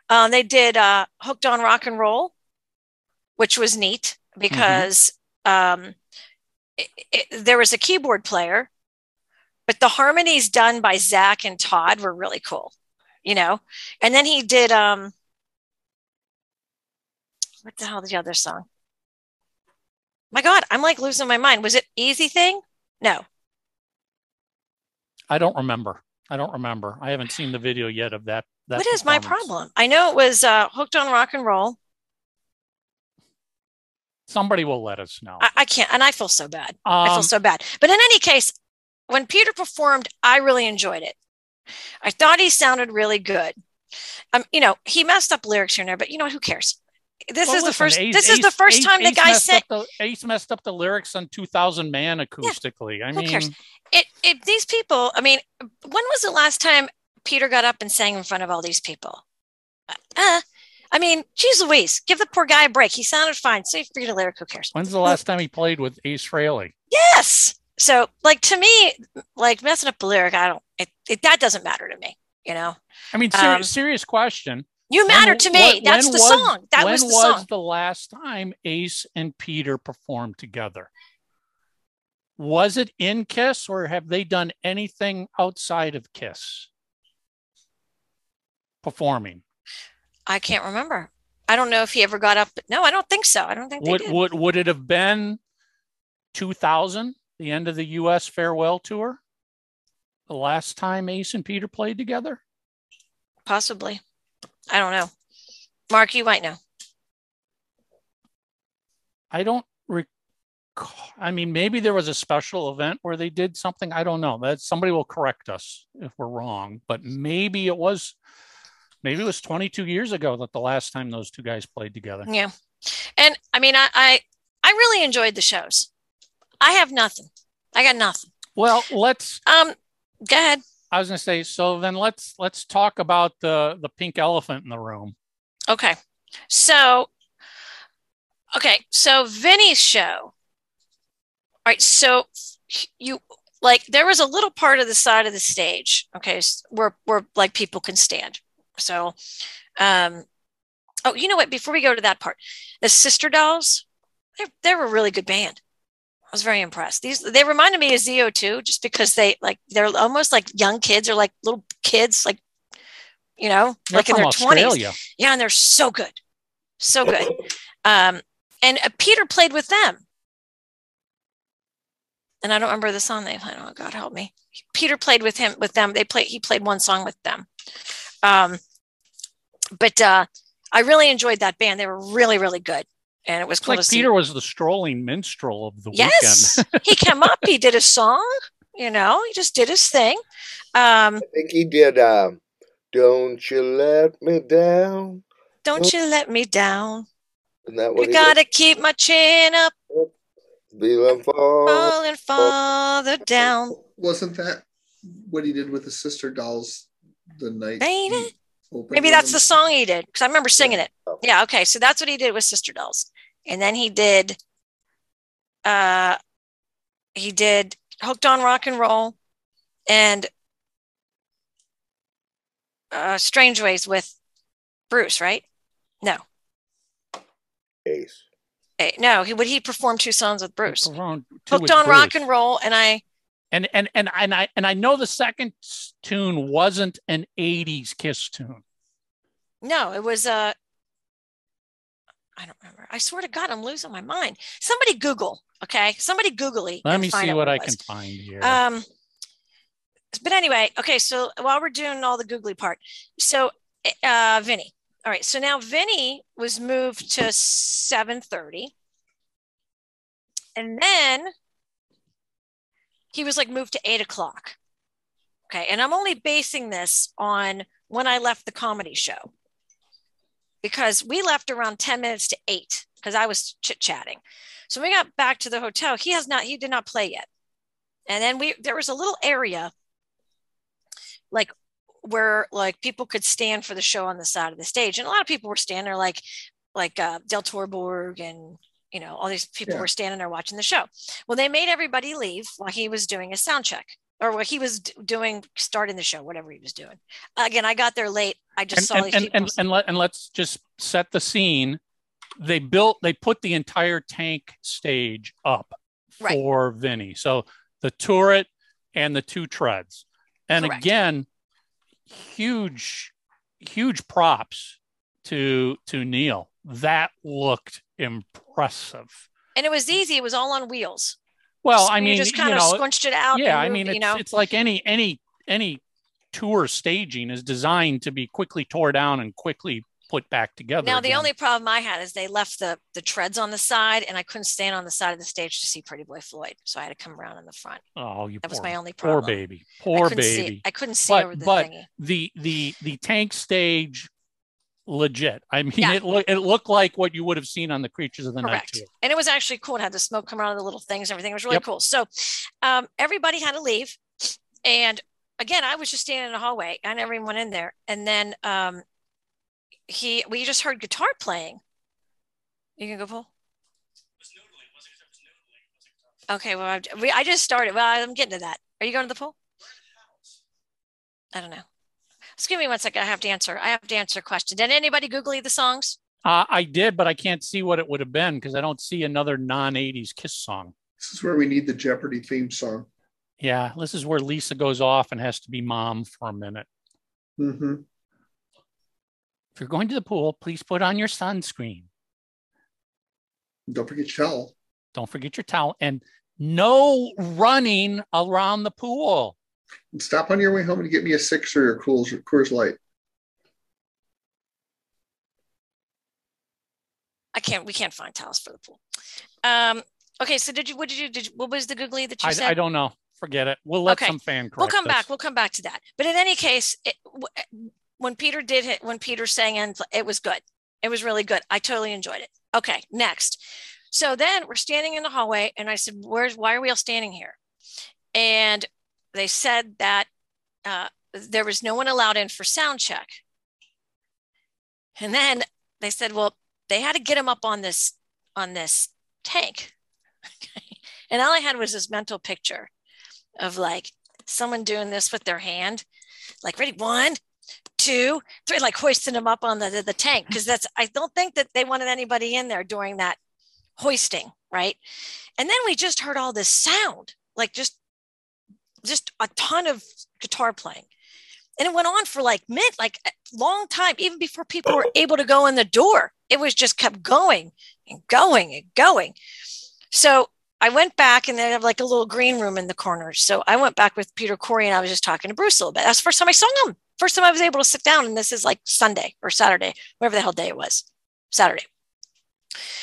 Um, they did uh, Hooked on Rock and Roll, which was neat because um, it, it, there was a keyboard player, but the harmonies done by Zach and Todd were really cool, you know. And then he did um, what the hell is the other song? My God, I'm like losing my mind. Was it Easy Thing? No. I don't remember. I don't remember. I haven't seen the video yet of that. that what is my problem? I know it was uh, Hooked on Rock and Roll. Somebody will let us know. I, I can't, and I feel so bad. I feel Um, so bad. But in any case, when Peter performed, I really enjoyed it. I thought he sounded really good. Um, you know, he messed up lyrics here and there, but you know what? Who cares? This Well, is the first. Ace- this is the first Ace- time the guy said the, Ace messed up the lyrics on 2000 Man acoustically. I who mean, cares? it. It these people. I mean, when was the last time Peter got up and sang in front of all these people? Uh, I mean, geez Louise, give the poor guy a break. He sounded fine. So you forget a lyric. Who cares? when's the last time he played with Ace Frehley? Yes. So, like to me, like messing up a lyric, I don't. It, it that doesn't matter to me. You know, I mean, ser- Um, serious question. you When- matter to me. when- That's the was- song. That was the was song. the last time Ace and Peter performed together? Was it in Kiss or have they done anything outside of Kiss? Performing. I can't remember. I don't know if he ever got up. No, I don't think so. I don't think they Would would would it have been 2000, the end of the US farewell tour? The last time Ace and Peter played together? Possibly. I don't know. Mark, you might know. I don't recall. I mean, maybe there was a special event where they did something. I don't know. That somebody will correct us if we're wrong, but maybe it was, maybe it was 22 years ago that the last time those two guys played together. Yeah. And I mean, I, I I really enjoyed the shows. I have nothing. I got nothing. Well, let's. Um, go ahead. I was going to say. So then let's let's talk about the the pink elephant in the room. Okay. So, okay. So Vinny's show. All right. So you like there was a little part of the side of the stage, okay, where where like people can stand. So, um, oh, you know what? Before we go to that part, the Sister Dolls, they they were a really good band. I was very impressed. These they reminded me of ZO2, just because they like they're almost like young kids or like little kids, like you know, They're like in their twenties. Yeah, and they're so good, so good. Um, and uh, Peter played with them, and I don't remember the song they played. Oh God, help me! Peter played with him with them. They played. He played one song with them. Um, but uh, I really enjoyed that band. They were really, really good, and it was cool like to see. Peter was the strolling minstrel of the Yes, weekend. he came up. He did a song. You know, he just did his thing. Um, I think he did. Uh, Don't you let me down? don't you let me down. Isn't that I what he gotta keep my chin up, did? Feeling for falling farther down. Wasn't that what he did with the sister dolls the night? Ain't he it? opened Maybe that's the song he did because I remember singing it. Yeah, okay. So that's what he did with Sister Dolls. And then he did uh he did Hooked on Rock and Roll and uh Strange Ways with Bruce, right? No. Ace. Eh, No, he would he perform two songs with Bruce. Around Hooked with on Rock and Roll and I And and and and I and I know the second tune wasn't an '80s Kiss tune. No, it was uh I don't remember. I swear to God, I'm losing my mind. Somebody Google, okay? Somebody Googly. Let me see what I can find here. Um, but anyway, okay. So while we're doing all the googly part, so uh, Vinny. All right. So now Vinny was moved to seven thirty, and then he was like moved to eight o'clock. Okay, and I'm only basing this on when I left the comedy show because we left around ten minutes to eight because I was chit chatting. So we got back to the hotel. He has not. He did not play yet and then we there was a little area like where like people could stand for the show on the side of the stage, and a lot of people were standing there, like like uh, Del Torborg and you know all these people Yeah. were standing there watching the show. Well, they made everybody leave while he was doing a sound check. Or what he was d- doing, starting the show, whatever he was doing. Again, I got there late. I just and saw and these and, people. and, and, let, and let's just set the scene they built they put the entire tank stage up Right. for vinny so the turret and the two treads and Correct. again huge huge props to to neil that looked impressive and it was easy. It was all on wheels. Well So i you mean just kind you of know squinched it out. yeah and i mean it's, you know, it's like any any any tour staging is designed to be quickly tore down and quickly put back together Now the only problem I had is they left the the treads on the side, and I couldn't stand on the side of the stage to see Pretty Boy Floyd, so I had to come around in the front. Oh, you That was poor, my only poor baby, poor see- baby. I couldn't see But over the but thingy. the the the tank stage, legit. I mean, Yeah. it looked it looked like what you would have seen on the Creatures of the Night Correct. And it was actually cool. It had the smoke coming out of the little things, and everything. It was really Yep. cool. So um, everybody had to leave. And again, I was just standing in the hallway. I never even went in there. And then um, he, we just heard guitar playing. You can go, Paul. Okay, well, I've, we, I just started. Well, I'm getting to that. Are you going to the pool? I don't know. Just give me one second. I have to answer. I have to answer a question. Did anybody Google the songs? Uh, I did, but I can't see what it would have been because I don't see another non '80s Kiss song. This is where we need the Jeopardy theme song. Yeah, this is where Lisa goes off and has to be mom for a minute. hmm If you're going to the pool, please put on your sunscreen. Don't forget your towel. Don't forget your towel and no running around the pool. And stop on your way home and get me a sixer or Coors, Coors Light. I can't. We can't find towels for the pool. Um. Okay. So did you? What did you? Did you, what was the googly that you I, said? I don't know. Forget it. We'll let Okay. some fan correct We'll come us. back. We'll come back to that. But in any case, it, when Peter did it, when Peter sang and it was good. It was really good. I totally enjoyed it. Okay. Next. So then we're standing in the hallway, and I said, "Where's? Why are we all standing here?" And they said that uh, there was no one allowed in for sound check. And then they said, "Well, they had to get him up on this on this tank." and all I had was this mental picture of like someone doing this with their hand, like ready, one, two, three, like hoisting them up on the, the, the tank. Cause that's, I don't think that they wanted anybody in there during that hoisting. Right. And then we just heard all this sound, like just, just a ton of guitar playing. And it went on for like mid, like a long time, even before people were oh. able to go in the door. It was just kept going and going and going. So I went back and they have like a little green room in the corner. So I went back with Peter Corey and I was just talking to Bruce a little bit. That's the first time I saw him. First time I was able to sit down. And this is like Sunday or Saturday, whatever the hell day it was. Saturday.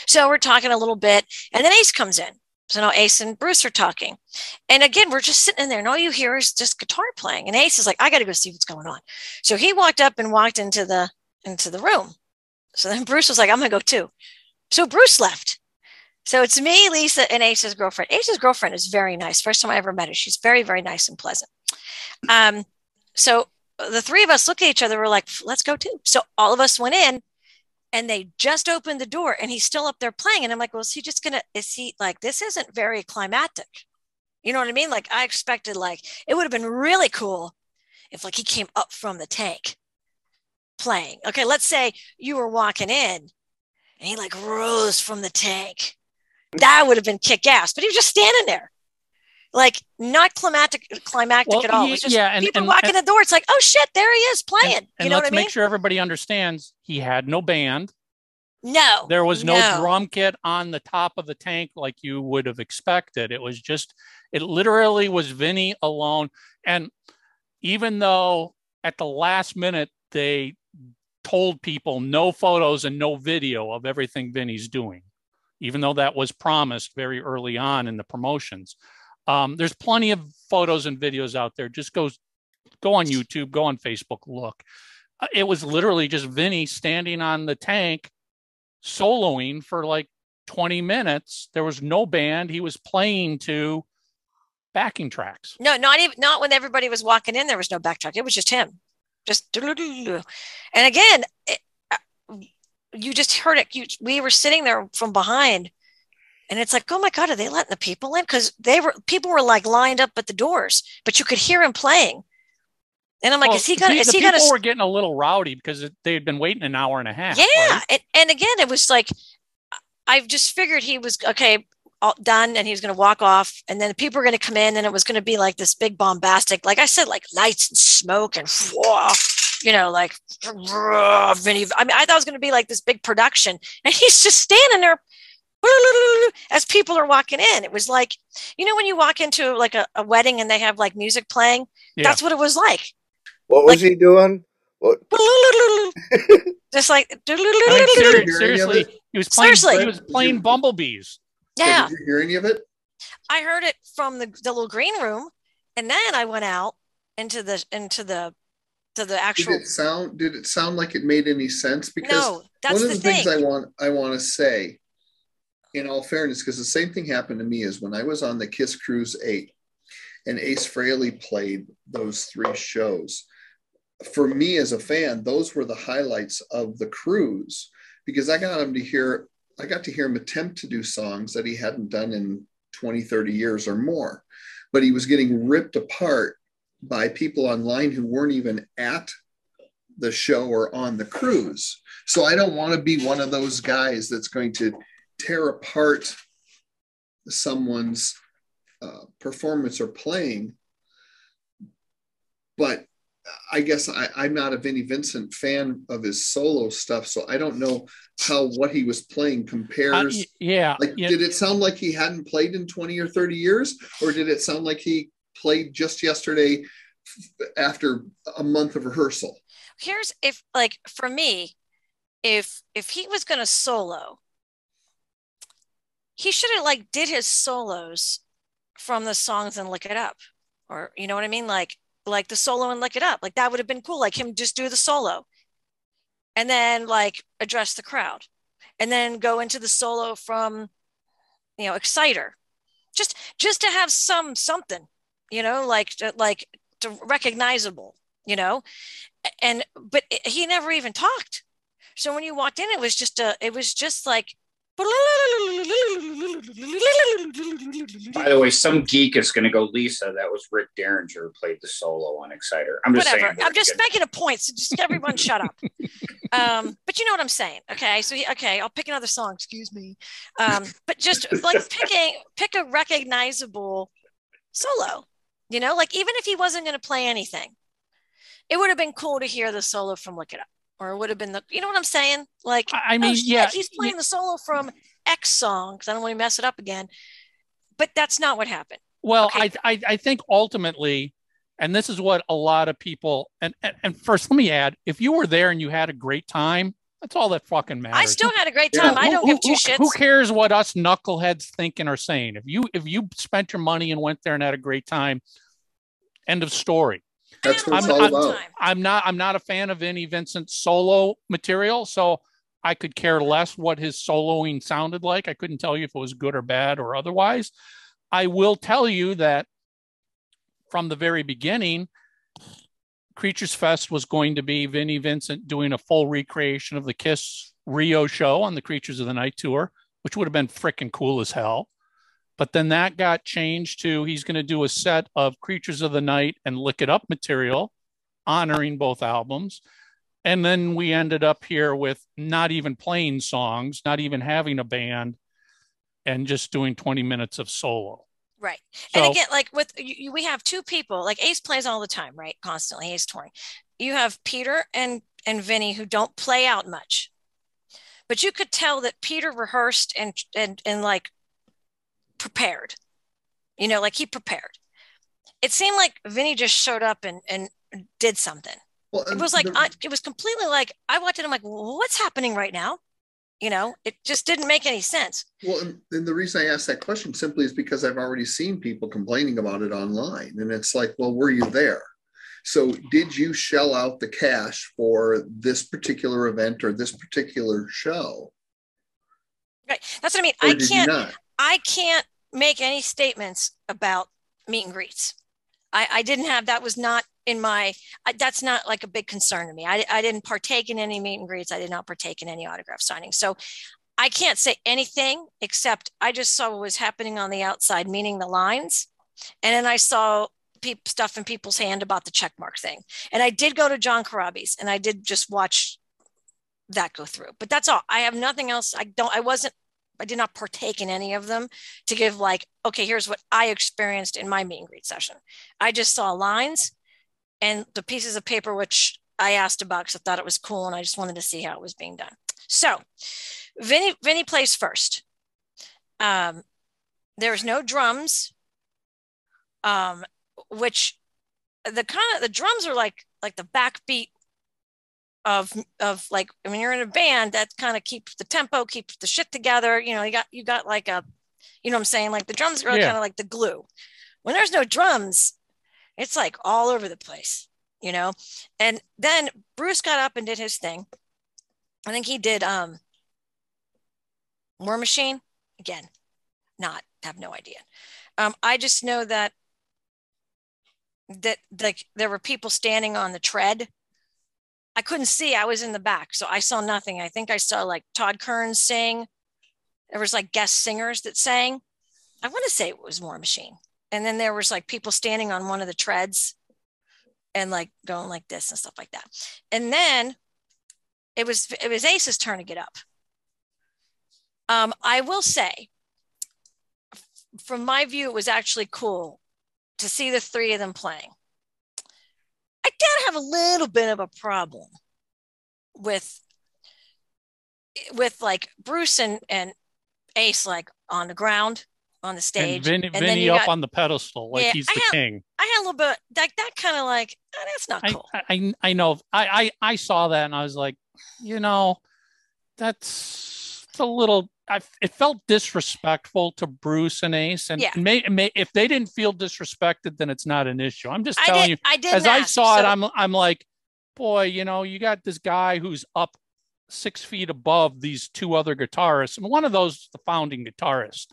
So we're talking a little bit. And then Ace comes in. So now Ace and Bruce are talking. And again, we're just sitting in there, and all you hear is just guitar playing. And Ace is like, I gotta go see what's going on. So he walked up and walked into the into the room. So then Bruce was like, I'm gonna go too. So Bruce left. So it's me, Lisa, and Ace's girlfriend. Ace's girlfriend is very nice. First time I ever met her. She's very, very nice and pleasant. Um, so the three of us look at each other. We're like, let's go too. So all of us went in and they just opened the door and he's still up there playing. And I'm like, well, is he just to, is he like, this isn't very climactic. You know what I mean? Like I expected, like, it would have been really cool if like he came up from the tank playing. Okay. Let's say you were walking in and he like rose from the tank that would have been kick ass. But he was just standing there, like not climactic, climactic Well, at all. he- just yeah, and- people and- walking the door. It's like, oh shit, there he is playing. And, and you know let's what I mean? make sure everybody understands he had no band. no, There was no, no. drum kit on the top of the tank like you would have expected. It was just, it literally was Vinny alone. And even though at the last minute they told people no photos and no video of everything Vinny's doing, even though that was promised very early on in the promotions. Um, there's plenty of photos and videos out there. Just go, go on YouTube, go on Facebook, look. Uh, It was literally just Vinny standing on the tank soloing for like 20 minutes. There was no band. He was playing to backing tracks. no, not even not when everybody was walking in. There was no backtrack. It was just him. just and again, it, uh, you just heard it. You, we were sitting there from behind, and it's like, oh my god, are they letting the people in? Because they were people were like lined up at the doors, but you could hear him playing. And I'm like, Well, is he gonna? the- Is he gonna? people were getting a little rowdy because they had been waiting an hour and a half. Yeah, right? and, and again, it was like I just figured he was okay, all done, and he was going to walk off, and then people were going to come in, and it was going to be like this big bombastic, like I said, like lights and smoke and you know, like Vinny. I mean, I thought it was going to be like this big production, and he's just standing there as people are walking in. It was like, you know, when you walk into like a, a wedding and they have like music playing, Yeah. that's what it was like. What was he doing? What? Just like I mean, seri- Hear any of seriously, he was playing. Seriously. he was playing bumblebees. yeah. Did you hear any of it? I heard it from the, the little green room, and then I went out into the into the to the Did actual. it sound? Did it sound like it made any sense? Because No, that's one of the, the, thing. things I want I want to say, in all fairness, because the same thing happened to me is when I was on the Kiss Cruise Eight, and Ace Frehley played those three shows. For me as a fan, those were the highlights of the cruise because I got him to hear. I got to hear him attempt to do songs that he hadn't done in 20, 30 years or more, but he was getting ripped apart by people online who weren't even at the show or on the cruise. So I don't want to be one of those guys that's going to tear apart someone's uh, performance or playing. But I guess I, I'm not a Vinnie Vincent fan of his solo stuff, so I don't know how what he was playing Uh, compares. y- yeah, like, yeah. did it sound like he hadn't played in 20 or 30 years, or did it sound like he played just yesterday f- after a month of rehearsal? Here's if like for me, if if he was going to solo, he should have like did his solos from the songs and Lick It Up, or you know what I mean, like like the solo and Lick It Up, like that would have been cool. Like him just do the solo, and then like address the crowd, and then go into the solo from, you know, Exciter, just just to have some something, you know, like like to recognizable, you know, and but he never even talked. So when you walked in, it was just a, it was just like. By the way, some geek is going to go, Lisa. That was Rick Derringer who played the solo on Exciter. I'm just whatever. saying. I'm just making a point. So just everyone shut up. Um, but you know what I'm saying. Okay. So he- okay, I'll pick another song. Excuse me. Um, but just like picking pick a recognizable solo. You know, like even if he wasn't going to play anything, it would have been cool to hear the solo from Lick It Up, or it would have been the. You know what I'm saying? Like I I oh, mean, shit, yeah, he's playing the solo from X song because I don't want to mess it up again. But that's not what happened. Well, Okay. I, I I think ultimately, and this is what a lot of people and, and and first let me add, if you were there and you had a great time, that's all that fucking matters. I still had a great Yeah. time. I don't who- give two who- shits. Who cares what us knuckleheads thinking or saying? If you if you spent your money and went there and had a great time, end of story. That's what it's I'm- all I'm- about. I'm not I'm not a fan of any Vincent solo material, so I could care less what his soloing sounded like. I couldn't tell you if it was good or bad or otherwise. I will tell you that from the very beginning, Creatures Fest was going to be Vinnie Vincent doing a full recreation of the Kiss Rio show on the Creatures of the Night tour, which would have been freaking cool as hell. But then that got changed to he's going to do a set of Creatures of the Night and Lick It Up material, honoring both albums. And then we ended up here with not even playing songs, not even having a band, and just doing 20 minutes of solo. Right. So- and again, like with you, we have two people, like Ace plays all the time, right? Constantly, Ace touring. You have Peter and and Vinny who don't play out much, but you could tell that Peter rehearsed and and and like prepared. You know, like he prepared. It seemed like Vinny just showed up and and did something. Well, It was like the- I, it was completely like I watched it. I'm like, well, what's happening right now? You know, it just didn't make any sense. Well, and, and the reason I asked that question simply is because I've already seen people complaining about it online. And it's like, well, were you there? So did you shell out the cash for this particular event or this particular show? Right. That's what I mean. Or I can't. I can't make any statements about meet and greets. I, I didn't have that was not in my that's not like a big concern to me. I, I didn't partake in any meet and greets. I did not partake in any autograph signings. So I can't say anything except I just saw what was happening on the outside, meaning the lines. And then I saw peop, stuff in people's hand about the checkmark thing. And I did go to John Corabi's and I did just watch that go through. But that's all. I have nothing else. I don't, I wasn't, I did not partake in any of them to give like, okay, here's what I experienced in my meet and greet session. I just saw lines and the pieces of paper, which I asked about because I thought it was cool and I just wanted to see how it was being done. So Vinny, Vinny plays first. Um, there's no drums, um, which the kind of the drums are like like the backbeat of of like when you're in a band that kind of keeps the tempo, keeps the shit together. You know, you got you got like a, you know, what I'm saying like the drums are Yeah. kind of like the glue. When there's no drums, it's like all over the place, you know. And then Bruce got up and did his thing. I think he did um War Machine again. Not have no idea. Um, I just know that that like there were people standing on the tread. I couldn't see. I was in the back, so I saw nothing. I think I saw like Todd Kerns sing. There was like guest singers that sang. I want to say it was War Machine. And then there was like people standing on one of the treads and like going like this and stuff like that. And then it was it was Ace's turn to get up. Um, I will say, from my view, it was actually cool to see the three of them playing. I did have a little bit of a problem with with like Bruce and, and Ace like on the ground on the stage. And Vinny, and Vinny up got- on the pedestal like Yeah, he's I the king. I had a little bit like that kind of like "Oh, that's not I, cool. I I know. I, I I saw that and I was like, you know, that's a little. I it felt disrespectful to Bruce and Ace, and Yeah. may, may if they didn't feel disrespected, then it's not an issue. I'm just I telling did you, I did as I saw it, I'm I'm like, boy, you know, you got this guy who's up six feet above these two other guitarists, and one of those is the founding guitarist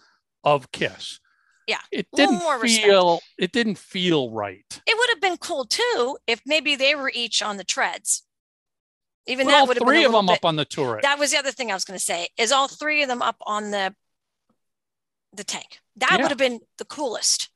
of Kiss. Yeah, It didn't more respect. feel. It didn't feel right. it would have been cool too if maybe they were each on the treads. Even Put that all would have three of them bit, up on the turret. That was the other thing I was going to say. Is all three of them up on the the tank? That Yeah. would have been the coolest,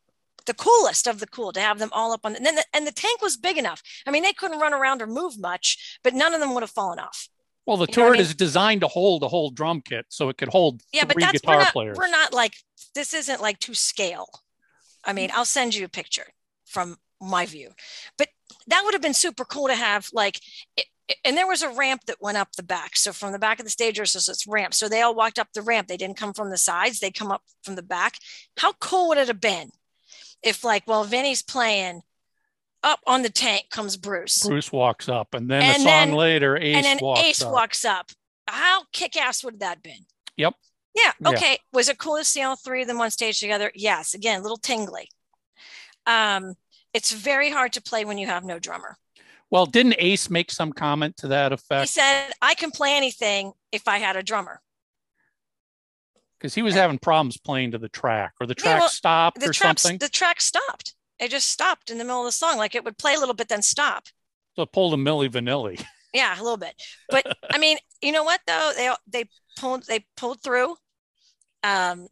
the coolest of the cool to have them all up on. And then the, and the tank was big enough. I mean, they couldn't run around or move much, but none of them would have fallen off. Well, the You what I turret mean? is designed to hold a whole drum kit, so it could hold Yeah, but three that's we're guitar not, players. we're not like this isn't like to scale. I mean, I'll send you a picture from my view, but that would have been super cool to have like. It, and there was a ramp that went up the back. So from the back of the stage, there's this this ramp. So they all walked up the ramp. They didn't come from the sides. They come up from the back. How cool would it have been if, like, while Vinny's playing, up on the tank comes Bruce, Bruce walks up, and then a song then- later, Ace and then walks Ace up. walks up. How kick ass would that have been? Yep. Yeah. Yeah. Okay. Was it cool to see all three of them on stage together? Yes. Again, a little tingly. Um, it's very hard to play when you have no drummer. Well, didn't Ace make some comment to that effect? He said, I can play anything if I had a drummer. Because he was having problems playing to the track, or the Yeah, track well, stopped The or track, something. the track stopped. It just stopped in the middle of the song. Like it would play a little bit, then stop. So it pulled a Milli Vanilli. Yeah, a little bit. But I mean, you know what though? They they pulled they pulled through. Um,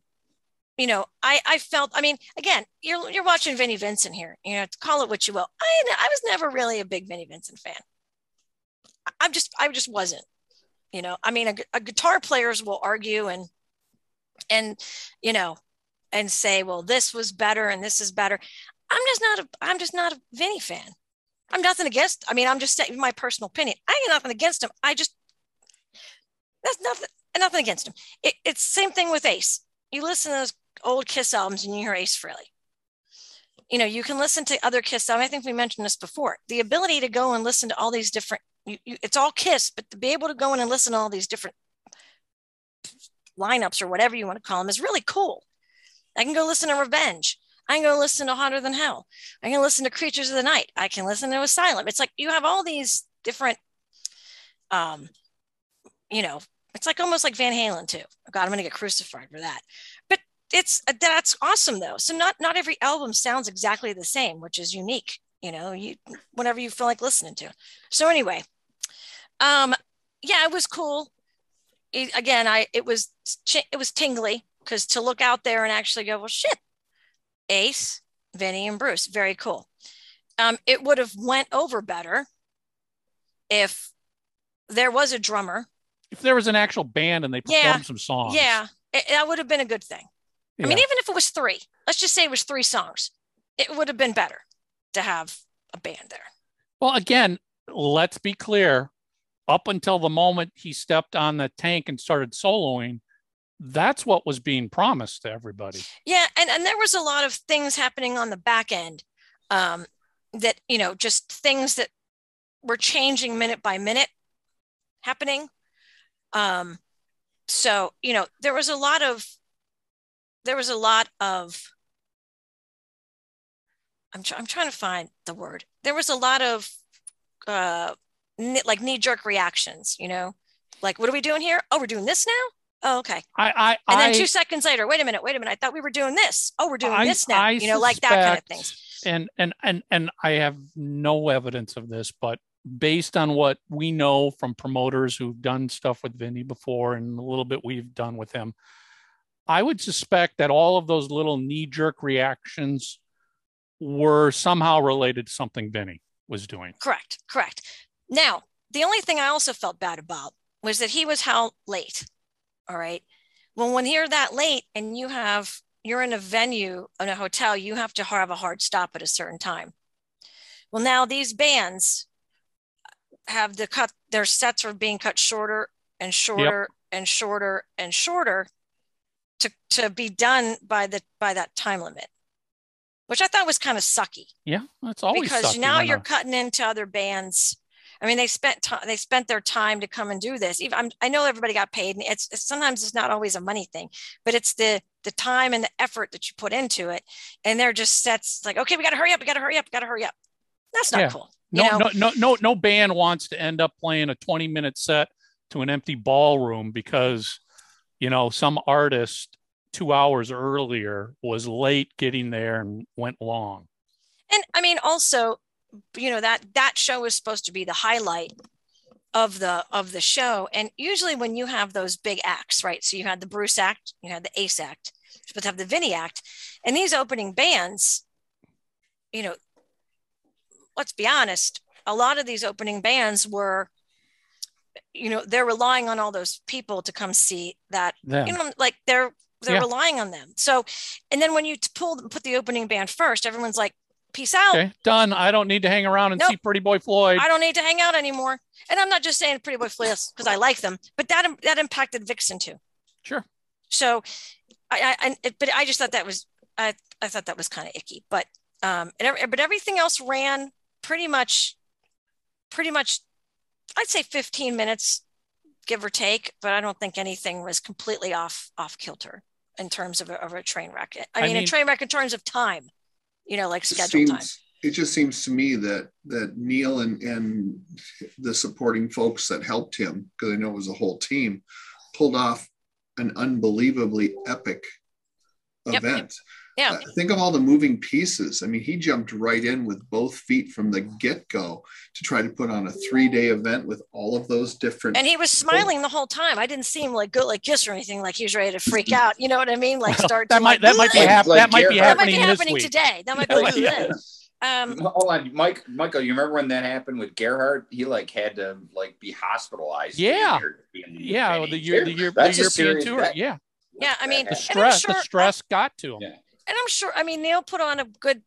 you know, I I felt. I mean, again, you're you're watching Vinnie Vincent here. You know, call it what you will. I I was never really a big Vinnie Vincent fan. I'm just I just wasn't. You know, I mean, a, a guitar players will argue and and you know and say, well, this was better and this is better. I'm just not a I'm just not a Vinnie fan. I'm nothing against. I mean, I'm just saying my personal opinion. I got nothing against him. I just that's nothing nothing against him. It, it's same thing with Ace. You listen to those old Kiss albums and you hear Ace Frehley. You know, you can listen to other Kiss albums. I think we mentioned this before. The ability to go and listen to all these different. You, you, it's all Kiss, but to be able to go in and listen to all these different lineups or whatever you want to call them is really cool. I can go listen to Revenge. I can go listen to Hotter Than Hell. I can listen to Creatures of the Night. I can listen to Asylum. It's like you have all these different, um, you know, it's like almost like Van Halen too. God, I'm gonna get crucified for that. But it's that's awesome though. So not not every album sounds exactly the same, which is unique. you know, you whatever you feel like listening to. So anyway, um, yeah, it was cool. It, again, I it was it was tingly because to look out there and actually go, well, shit, Ace, Vinny, and Bruce, very cool. Um, it would have went over better if there was a drummer. If there was an actual band and they performed Yeah. some songs. Yeah, it, that would have been a good thing. I mean, even if it was three, let's just say it was three songs, it would have been better to have a band there. Well, again, let's be clear. Up until the moment he stepped on the tank and started soloing, that's what was being promised to everybody. Yeah, and and there was a lot of things happening on the back end, um, that you know, just things that were changing minute by minute, happening. Um, so you know, there was a lot of, there was a lot of. I'm try- I'm trying to find the word. There was a lot of, uh, like knee jerk reactions. You know, like what are we doing here? Oh, we're doing this now. Oh, okay. I, I, And then I, two seconds later, wait a minute, wait a minute. I thought we were doing this. Oh, we're doing I- this now. I you know, like that kind of things. and and and and I have no evidence of this, but based on what we know from promoters who've done stuff with Vinny before and a little bit we've done with him, I would suspect that all of those little knee-jerk reactions were somehow related to something Vinny was doing. Correct, correct. Now, the only thing I also felt bad about was that he was how late. All right. Well, when you're that late and you have you're in a venue in a hotel, you have to have a hard stop at a certain time. Well, now these bands have the cut their sets are being cut shorter and shorter and shorter and shorter to to be done by the by that time limit. Which I thought was kind of sucky Yeah, that's always because now you're a- cutting into other bands. I mean, they spent time. They spent their time to come and do this. Even I'm, I know everybody got paid, and it's, it's sometimes it's not always a money thing, but it's the the time and the effort that you put into it. And they're just sets like, okay, we got to hurry up. We got to hurry up. We got to hurry up. That's not Yeah. cool. You know? no, no, no, no band wants to end up playing a 20 minute set to an empty ballroom because, you know, some artist two hours earlier was late getting there and went long. And I mean, also, you know that that show is supposed to be the highlight of the of the show. And usually, when you have those big acts, right? So you had the Bruce act, you had the Ace act, you're supposed to have the Vinny act, and these opening bands, you know, let's be honest, a lot of these opening bands were, you know, they're relying on all those people to come see that you know, like they're they're Yeah. relying on them. So, and then when you pull put the opening band first, everyone's like, "Peace out." Okay, done. I don't need to hang around and Nope. see Pretty Boy Floyd. I don't need to hang out anymore. And I'm not just saying Pretty Boy Floyd because I like them, but that that impacted Vixen too. Sure. So, I, I, I but I just thought that was I I thought that was kind of icky. But um, and but everything else ran pretty much, pretty much, I'd say 15 minutes, give or take. But I don't think anything was completely off off kilter in terms of a, of a train wreck. I I mean, a train wreck in terms of time, you know, like It schedule time. it just seems to me that that Neil and and the supporting folks that helped him, because I know it was a whole team, pulled off an unbelievably epic Yep. event. Yeah. Uh, think of all the moving pieces. I mean, he jumped right in with both feet from the get go to try to put on a three day event with all of those different. and he was smiling the whole time. I didn't see him like go like kiss or anything, like he was ready to freak out. You know what I mean? Like Well, start that to, might like, that might be "Ugh." hap- Like that might be that might be happening this happening week. today. That might be Yeah, like, yeah. "Ugh." um, Hold on, Mike. Michael, you remember when that happened with Gerhardt? He like had to like be hospitalized. Yeah. be here to be in Yeah, Vinny. the, year, the, year, the That's a European serious- tour. that- yeah, Yeah, I mean, the And I'm stress, the stress got to him. Yeah. And I'm sure. I mean, Neil put on a good.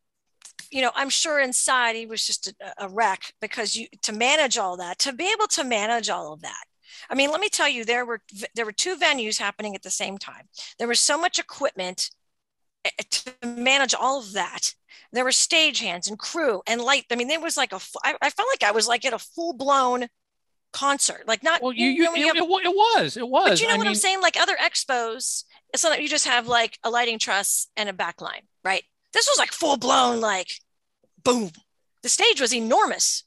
You know, I'm sure inside he was just a, a wreck because you to manage all that, to be able to manage all of that. I mean, let me tell you, there were there were two venues happening at the same time. There was so much equipment eh, to manage all of that. There were stagehands and crew and light. I mean, there was like a. I, I felt like I was like at a full blown concert, like not. Well, you, you, know, when it, have- it was, it was. but you know I what mean, I'm saying? Like other expos, it's not that you just have like a lighting truss and a backline, right? This was like full blown, like boom. The stage was enormous.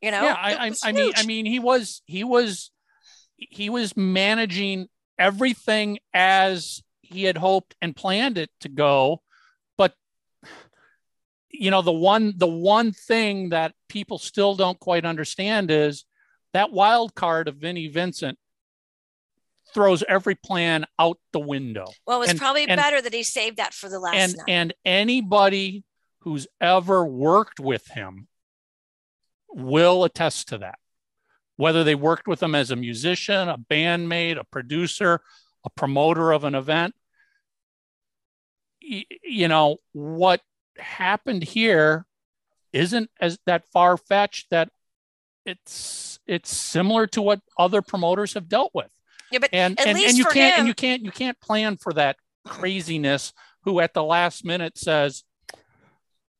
You know? yeah, I, I, I mean, I mean, he was, he was, he was managing everything as he had hoped and planned it to go. But you know the one the one thing that people still don't quite understand is that wild card of Vinnie Vincent throws every plan out the window. Well, it was And- probably and- better that he saved that for the last and night. and anybody who's ever worked with him will attest to that whether they worked with him as a musician a bandmate a producer a promoter of an event Y- you know what happened here isn't as that far fetched that it's it's similar to what other promoters have dealt with yeah, but and at and, least and you for can't him, and you can't you can't plan for that craziness who at the last minute says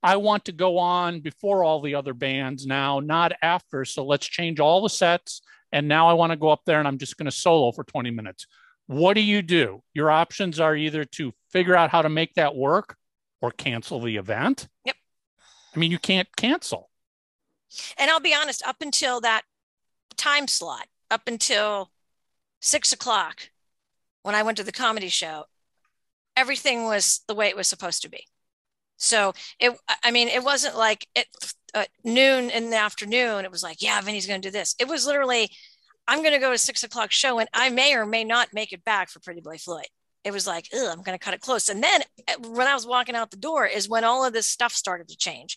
i want to go on before all the other bands now not after so let's change all the sets and now i want to go up there and i'm just going to solo for 20 minutes. What do you do? Your options are either to figure out how to make that work or cancel the event? Yep. i mean you can't cancel. And I'll be honest, up until that time slot, up until six o'clock, when I went to the comedy show, everything was the way it was supposed to be. So it, I mean, it wasn't like at uh, noon in the afternoon. It was like, yeah, Vinnie's going to do this. It was literally, I'm going to go to six o'clock show, and I may or may not make it back for Pretty Boy Floyd. It was like, I'm going to cut it close. And then uh, when I was walking out the door, is when all of this stuff started to change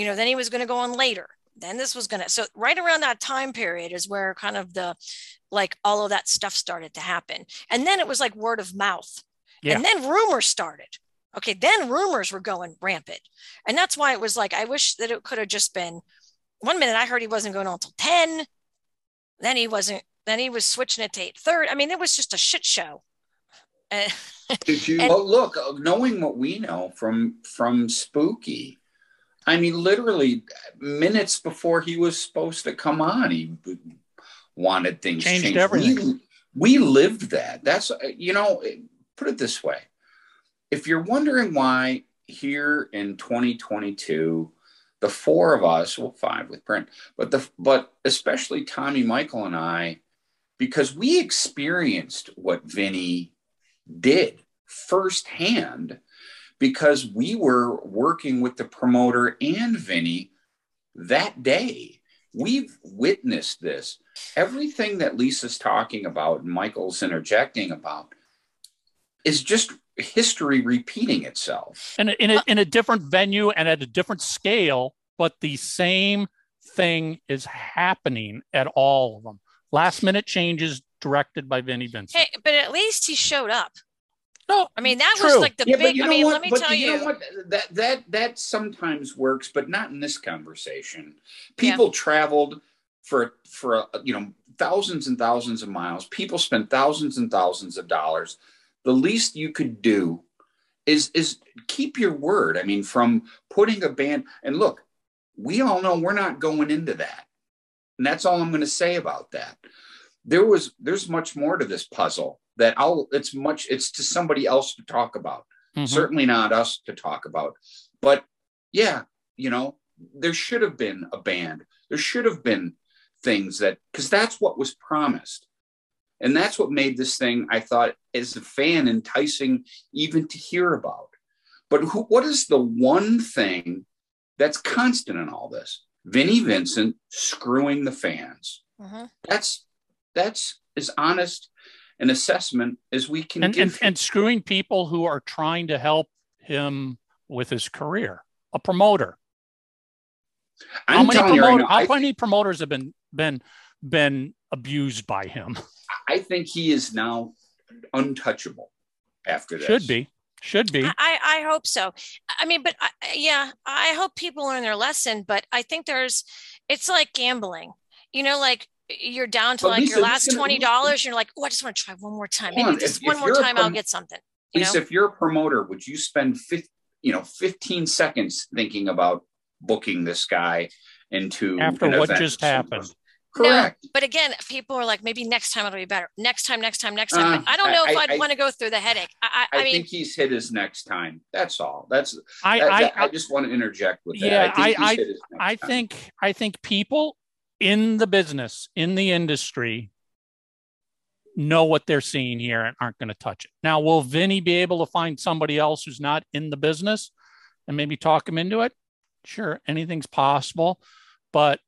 you know then he was going to go on later then this was going to so right around that time period is where kind of the like all of that stuff started to happen. And then it was like word of mouth. Yeah. and then rumors started. Okay then rumors were going rampant. And that's why it was like i wish that it could have just been one minute i heard he wasn't going on until 10 then he wasn't then he was switching it to 8 third i mean it was just a shit show. Did you? Well, look, knowing what we know from from Spooky, I mean, literally minutes before he was supposed to come on, he wanted things Changed changed. everything. We, we lived that. That's you know, put it this way: if you're wondering why here in 2022, the four of us, well, five with Bryn, but the but especially Tommy, Michael, and I, because we experienced what Vinnie did firsthand because we were working with the promoter and Vinnie that day. We've witnessed this. Everything that Lisa's talking about and Michael's interjecting about is just history repeating itself. in a, in a, in a different venue and at a different scale, but the same thing is happening at all of them. Last minute changes directed by Vinnie Vincent. hey but at least he showed up no, i mean that True. was like the yeah, big you i mean what? let me tell you, you know what? That that that sometimes works, but not in this conversation. People traveled for for you know thousands and thousands of miles. People spent thousands and thousands of dollars. The least you could do is is keep your word. I mean, from putting a band and look, we all know we're not going into that, and that's all I'm going to say about that. There was there's much more to this puzzle that I'll it's much it's to somebody else to talk about. Mhm. certainly not us to talk about. But yeah you know there should have been a band. There should have been things that because that's what was promised. And that's what made this thing i thought as a fan enticing even to hear about. But who, what is the one thing that's constant in all this? Vinnie vincent screwing the fans. Mhm. that's that's as honest an assessment as we can and, give and, and screwing people who are trying to help him with his career. A promoter. how I'm many telling you right now, how I many promoters have been been been abused by him? I think he is now untouchable after this. Should be. Should be. I, I hope so. I mean, but I, yeah, I hope people learn their lesson. But I think there's, it's like gambling. You know, like you're down to But like Lisa, your last twenty dollars. You're like, oh, I just want to try one more time. Maybe on, just if- one if more you're a time, I'll get something. You Lisa, know, if you're a promoter, would you spend 50, you know 15 seconds thinking about booking this guy into After an what event just happened. Correct. but again, people are like, maybe next time it'll be better. Next time, next time, next time. Uh, I don't know I- if I- I'd I- want to go through the headache. I, I, I, I mean, think he's hit his next time. That's all. That's I, that- I, that- I, just want to interject with that. Yeah, I think I- he's hit his next I time. think I think people in the business, in the industry, know what they're seeing here and aren't going to touch it. Now, will Vinnie be able to find somebody else who's not in the business and maybe talk him into it, sure, anything's possible. But,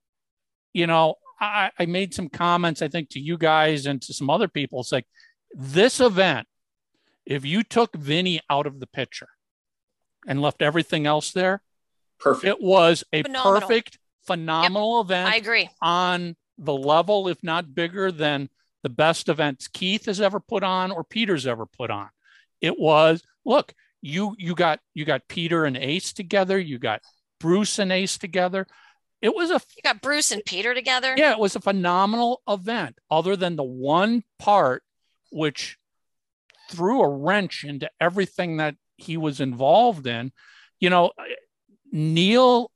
you know, I, I made some comments, I think, to you guys and to some other people. It's like this event, if you took Vinnie out of the picture and left everything else there, Perfect. it was a Phenomenal. perfect, phenomenal event I agree. on the level, if not bigger than the best events Keith has ever put on or Peter's ever put on. It was look, you you got you got Peter and Ace together, you got Bruce and Ace together. It was a You got Bruce and Peter together. yeah, it was a phenomenal event, other than the one part which threw a wrench into everything that he was involved in. You know, Neil,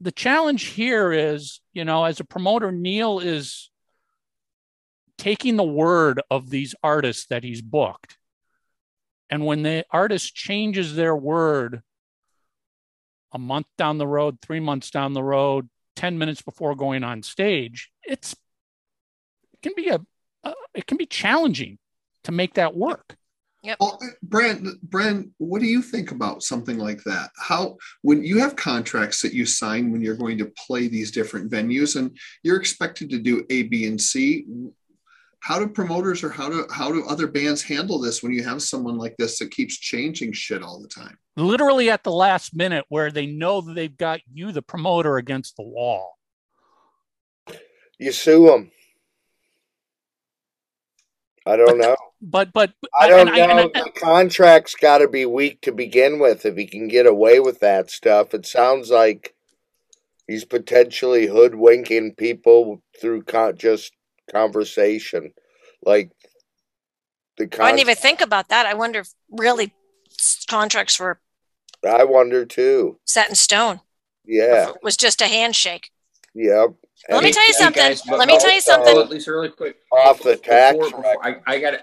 the challenge here is, you know, as a promoter, Neil is taking the word of these artists that he's booked. And when the artist changes their word a month down the road, three months down the road, 10 minutes before going on stage, it's it can be a, it can be challenging to make that work. Well, uh, Bryn, Bryn, what do you think about something like that? How, when you have contracts that you sign when you're going to play these different venues and you're expected to do A, B, and C, how do promoters or how do how do other bands handle this when you have someone like this that keeps changing shit all the time? Literally at the last minute where they know that they've got you, the promoter, against the wall. You sue them. I don't know. But but I don't and and know. the contract's got to be weak to begin with if he can get away with that stuff. It sounds like he's potentially hoodwinking people through con- just conversation. Like the I didn't even think about that. I wonder if really contracts were I wonder too. set in stone. Yeah. It was just a handshake. Yep. Let me tell you Hey, something. guys, Let me tell you oh, something. oh, Lisa, really quick. Off the tax Before- before- I, I got to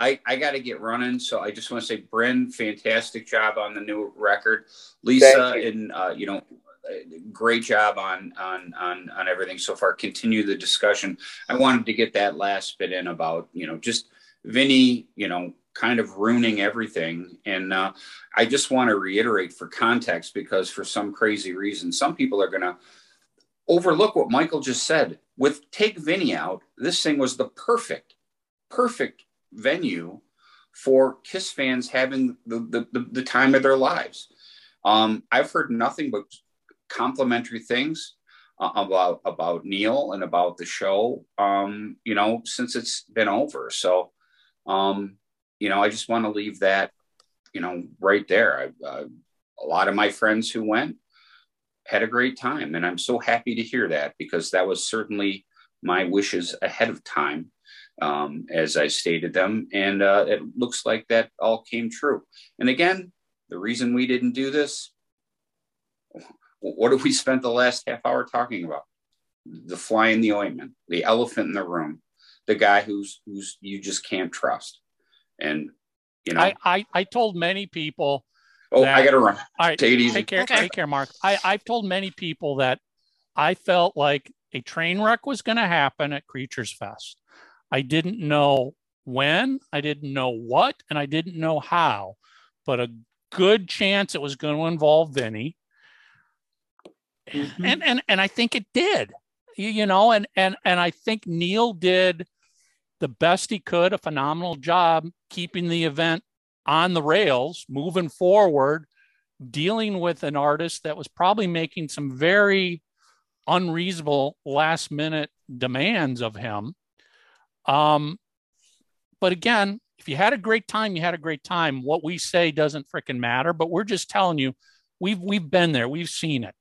I, I got to get running, so I just want to say, Bryn, fantastic job on the new record. Lisa, you. and uh, you know, uh, great job on on on on everything so far. Continue the discussion. I wanted to get that last bit in about you know just Vinnie, you know, kind of ruining everything, and uh, I just want to reiterate for context because for some crazy reason, some people are going to overlook what Michael just said. With take Vinnie out, this thing was the perfect, perfect venue for Kiss fans having the, the, the, the time of their lives. Um, I've heard nothing but complimentary things uh, about about Neil and about the show. Um, you know, since it's been over. So, um, you know, I just want to leave that, you know, right there. I, a lot of my friends who went had a great time, and I'm so happy to hear that because that was certainly my wishes ahead of time um, as I stated them. And uh, it looks like that all came true. And again, the reason we didn't do this, what have we spent the last half hour talking about? The fly in the ointment, the elephant in the room, the guy who's who's you just can't trust. And you know, I, I I told many people. Oh, that- I got to run. All right, Take it easy. Take care. Okay. Take care, Mark. I, I've told many people that I felt like a train wreck was going to happen at Creatures Fest. I didn't know when, I didn't know what, and I didn't know how, but a good chance it was going to involve Vinnie. Mm-hmm. And and and I think it did. You, you know, and and and I think Neil did the best he could, a phenomenal job keeping the event on the rails, moving forward, dealing with an artist that was probably making some very unreasonable last minute demands of him. Um, but again, if you had a great time, you had a great time. What we say doesn't freaking matter, but we're just telling you we've we've been there, we've seen it.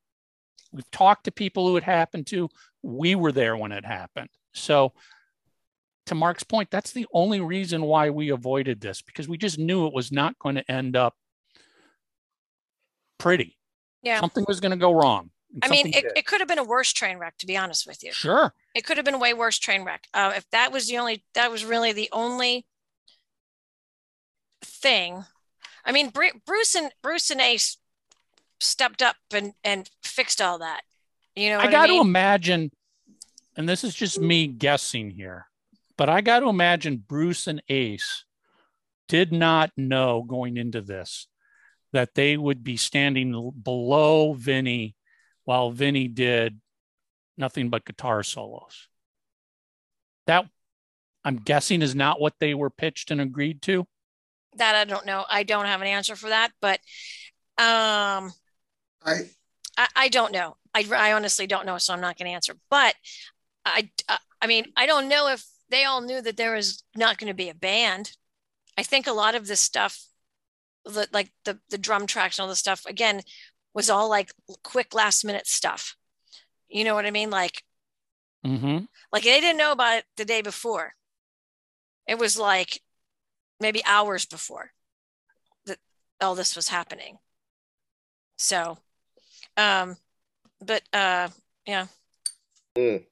We've talked to people who it happened to. We were there when it happened. So to Mark's point, that's the only reason why we avoided this because we just knew it was not going to end up pretty. Yeah. Something was going to go wrong. I mean, it, did. it could have been a worse train wreck, to be honest with you. sure. It could have been a way worse train wreck. Uh, if that was the only, that was really the only thing. I mean, Bru- Bruce and Bruce and Ace stepped up and and fixed all that. You know, what I got to mean? imagine, and this is just me guessing here, but I got to imagine Bruce and Ace did not know going into this that they would be standing below Vinnie while Vinnie did nothing but guitar solos. That I'm guessing is not what they were pitched and agreed to. That I don't know. I don't have an answer for that, but um, I I, I don't know. I, I honestly don't know, so I'm not going to answer. But I, I, I mean, I don't know if they all knew that there was not going to be a band. I think a lot of this stuff, the, like the the drum tracks and all this stuff, again, was all like quick last minute stuff. You know what I mean? Like, Mm-hmm. like they didn't know about it the day before. It was like maybe hours before that all this was happening. So, um, but uh, yeah. Mm.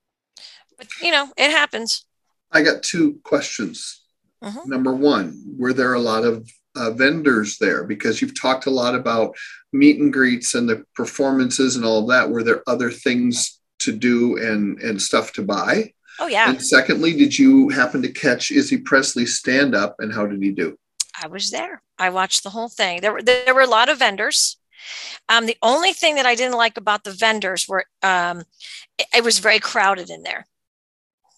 But you know, it happens. I got two questions. Mhm. Number one, were there a lot of uh, vendors there? Because you've talked a lot about meet and greets and the performances and all of that. Were there other things to do and and stuff to buy? Oh yeah, And secondly, did you happen to catch Izzy Presley stand up and how did he do? I was there. I watched the whole thing. There were there were a lot of vendors. Um, the only thing that I didn't like about the vendors were um, it, it was very crowded in there,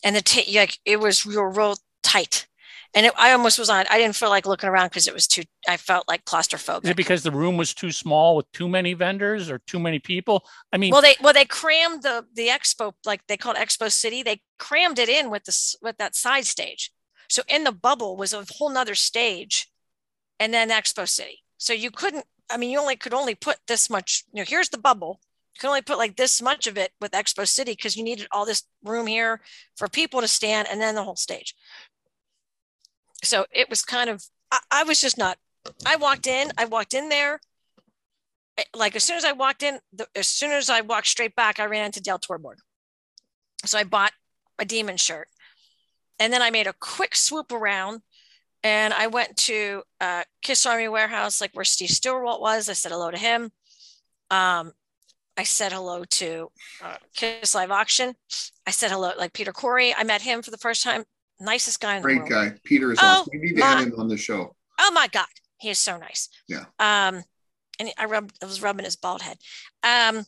and the ta- like it was real real tight, and it, I almost was on. I didn't feel like looking around because it was too. I felt like claustrophobic. Is it because the room was too small with too many vendors or too many people? I mean, well, they well they crammed the the expo like they called Expo City. They crammed it in with this with that side stage. So in the bubble was a whole nother stage, and then Expo City. So you couldn't. I mean, you only could only put this much. You know, here's the bubble. You could only put like this much of it with Expo City because you needed all this room here for people to stand, and then the whole stage. So it was kind of. I, I was just not. I walked in. I walked in there eh, like as soon as I walked in, the, as soon as I walked straight back, I ran into Dale Torborg. So I bought a demon shirt, and then I made a quick swoop around, and I went to uh, Kiss Army Warehouse, like where Steve Stillwell was. I said hello to him. Um, I said hello to uh, Kiss Live Auction. I said hello, like Peter Corey. I met him for the first time. Nicest guy in the Great world. guy. Peter is Oh, awesome. We need to my- have him on the show. Oh my God, he is so nice. Yeah. Um, and I rubbed, I was rubbing his bald head. Um,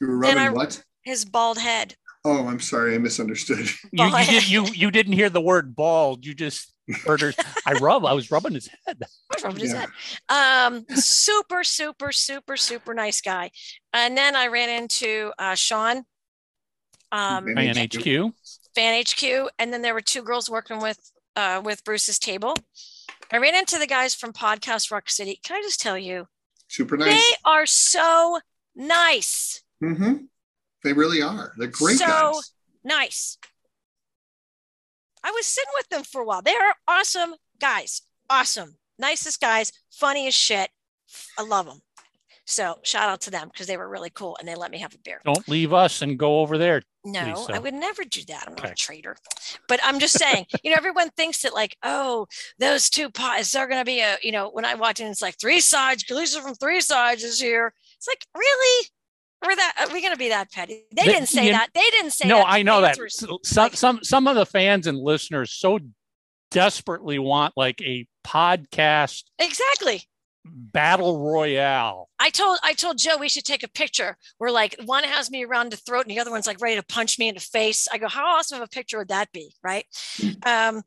You were rubbing I- what? his bald head. Oh, I'm sorry. I misunderstood. you, you, did, you you didn't hear the word bald. You just heard her. I rub. I was rubbing his head. I was rubbing his Yeah. head. Um, super, super, super, super nice guy. And then I ran into uh, Sean, um, Van INHQ. Fan HQ, and then there were two girls working with uh, with Bruce's table. I ran into the guys from Podcast Rock City. Can I just tell you, Super nice. they are so nice. Mm-hmm. They really are. They're great So- guys. nice. I was sitting with them for a while. They are awesome guys. Awesome. Nicest guys. Funny as shit. I love them. So shout out to them because they were really cool and they let me have a beer. Don't leave us and go over there. No, Lisa. I would never do that. I'm not a traitor. But I'm just saying, you know, everyone thinks that like, oh, those two pods, they're gonna be a, you know, when I walked in, it's like three sides, Lisa from three sides is here. It's like, really? Are that are we gonna be that petty? They They- didn't say you- that. They didn't say no, that. I know that were some like- some some of the fans and listeners so desperately want like a podcast Exactly. battle royale. I told I told Joe we should take a picture where like one has me around the throat and the other one's like ready to punch me in the face. I go, how awesome of a picture would that be, right? Um,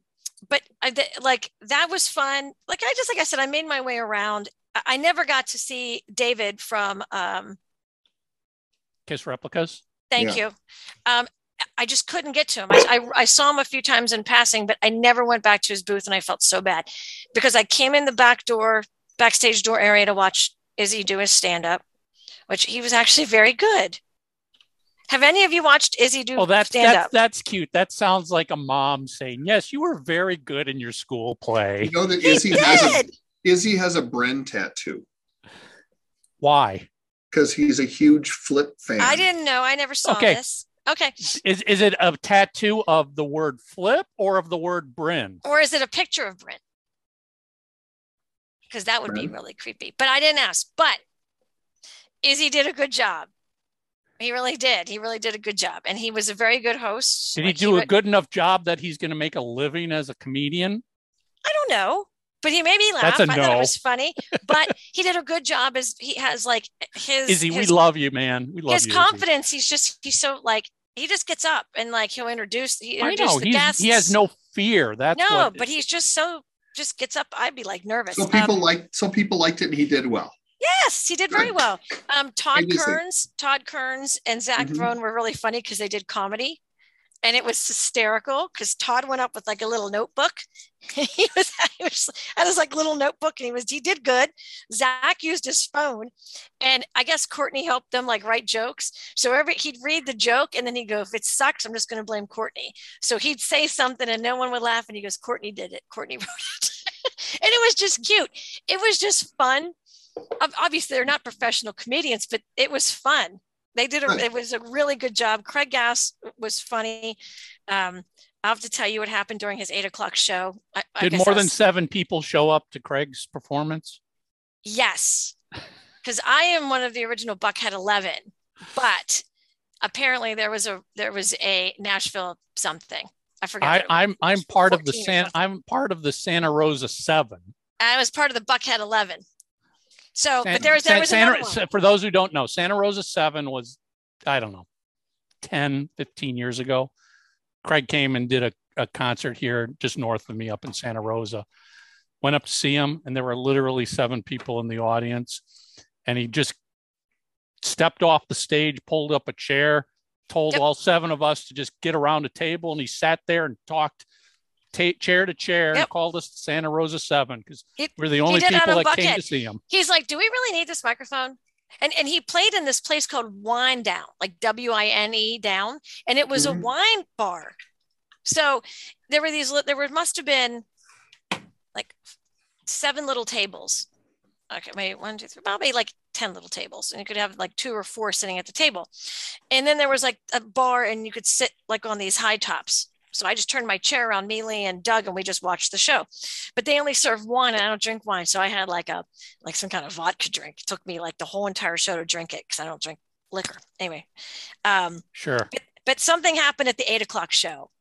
but I, th- like that was fun. Like I just like I said, I made my way around. I, I never got to see David from. Um, Kiss replicas. thank Yeah. you. Um, I just couldn't get to him. I, I I saw him a few times in passing, but I never went back to his booth, and I felt so bad because I came in the back door, backstage door area to watch Izzy do his stand up, which he was actually very good. Have any of you watched Izzy do Oh, that's stand that's up? that's cute. That sounds like a mom saying, "Yes, you were very good in your school play." You know that He Izzy has a did. Izzy has a Bryn tattoo Why? Because he's a huge Flip fan. I didn't know. I never saw Okay. this. Okay. Is is it a tattoo of the word flipp or of the word Bryn? Or is it a picture of Bryn? Because that would be really creepy. But I didn't ask. But Izzy did a good job. He really did. He really did a good job. And he was a very good host. Did he Like, do a would- good enough job that he's going to make a living as a comedian? I don't know. But he made me laugh. That's a I thought it was funny, but he did a good job. As he has like his Izzy, we love you, man. We love his you. Izzy. confidence. He's just he's so like he just gets up and like he'll introduce he I introduce know the he's, guests. he has no fear. That's no, what, but he's just so just gets up. I'd be like nervous. So people Um, liked so people liked it and he did well. Yes, he did very well. Um, Todd Amazing. Kerns, Todd Kerns, and Zach Mhm. Throne were really funny because they did comedy, and it was hysterical. Because Todd went up with like a little notebook. he was he was had his like little notebook, and he was he did good. Zach used his phone, and I guess Courtney helped them like write jokes. So every he'd read the joke, and then he'd go, "If it sucks, I'm just going to blame Courtney." So he'd say something, and no one would laugh, and he goes, "Courtney did it. Courtney wrote it." and it was just cute. It was just fun obviously they're not professional comedians, but it was fun. They did a, Good. it was a really good job. Craig Gass was funny. Um, I'll have to tell you what happened during his eight o'clock show. I, I did guess more I than was- seven people show up to Craig's performance? yes, because I am one of the original Buckhead Eleven, but apparently there was a there was a Nashville something. I forgot. I, am I'm, I'm part of the San. I'm part of the Santa Rosa Seven. I was part of the Buckhead Eleven. So, San- but there was there was Santa, one. for those who don't know, Santa Rosa 7 was, I don't know, 10, 15 years ago. Craig came and did a, a concert here just north of me up in Santa Rosa. Went up to see him, and there were literally seven people in the audience. And he just stepped off the stage, pulled up a chair, told Yep. all seven of us to just get around a table. And he sat there and talked ta- chair to chair and called us Santa Rosa 7 because we're the only people that came to see him. he's like, "Do we really need this microphone?" And and he played in this place called Wine Down, like W I N E Down, and it was Mhm. a wine bar. So there were these. There were must have been like seven little tables. Okay, maybe one, two, three, probably like ten little tables, and you could have like two or four sitting at the table. And then there was like a bar, and you could sit like on these high tops. So I just turned my chair around, Mealy and Doug, and we just watched the show. But they only serve wine, and I don't drink wine, so I had like a like some kind of vodka drink. It took me like the whole entire show to drink it because I don't drink liquor. Anyway, um, Sure. but something happened at the eight o'clock show.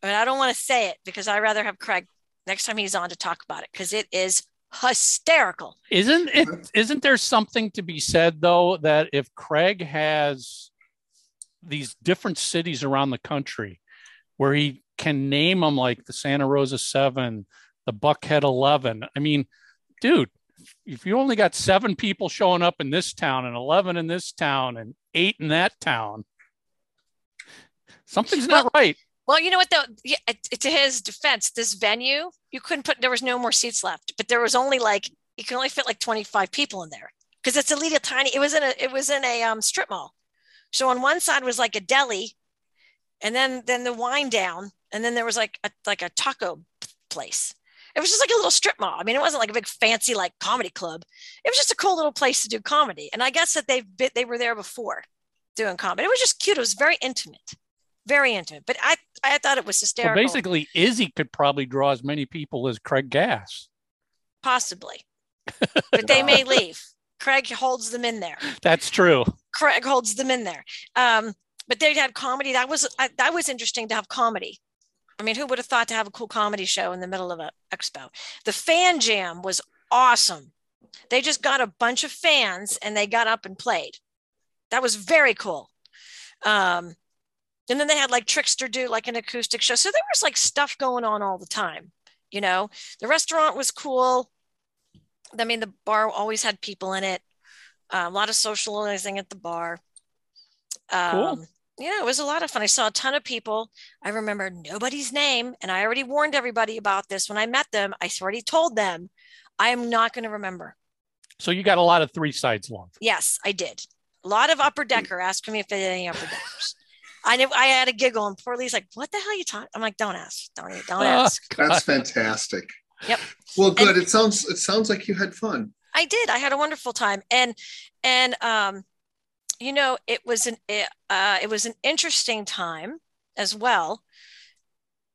But I don't want to say it because I rather have Craig next time he's on to talk about it because it is hysterical. Isn't it? Isn't there something to be said though that if Craig has these different cities around the country where he can name them like the Santa Rosa Seven, the Buckhead Eleven. I mean, dude, if you only got seven people showing up in this town and eleven in this town and eight in that town, something's not right. Well, you know what though? Yeah, to his defense, this venue you couldn't put. There was no more seats left, but there was only like you can only fit like twenty five people in there because it's a little tiny. It was in a it was in a um, strip mall. So on one side was like a deli, and then then the wine down, and then there was like a like a taco place. It was just like a little strip mall. I mean, it wasn't like a big fancy like comedy club. It was just a cool little place to do comedy. And I guess that they've been, they were there before doing comedy. It was just cute. It was very intimate, very intimate. But I I thought it was Well, hysterical. basically, Izzy could probably draw as many people as Craig Gass. possibly, but they may leave. Craig holds them in there. That's true. Craig holds them in there. Um, but they had comedy. That was I, that was interesting to have comedy. I mean, who would have thought to have a cool comedy show in the middle of an expo? The fan jam was awesome. They just got a bunch of fans and they got up and played. That was very cool. Um, and then they had like Trickster do like an acoustic show. So there was like stuff going on all the time. You know, the restaurant was cool. I mean, the bar always had people in it. Uh, a lot of socializing at the bar. Um, Cool. Yeah, it was a lot of fun. I saw a ton of people. I remember nobody's name, and I already warned everybody about this when I met them. I already told them I am not going to remember. So you got a lot of three sides long. Yes, I did. A lot of upper decker asking me if they had any upper deckers. I knew I had a giggle, and poor Lee's like, "What the hell are you talking?" I'm like, "Don't ask, don't don't Oh, ask." That's fantastic. Yep. Well, good. it sounds it sounds like you had fun. I did. I had a wonderful time, and and um, you know, it was an it, uh, it was an interesting time as well.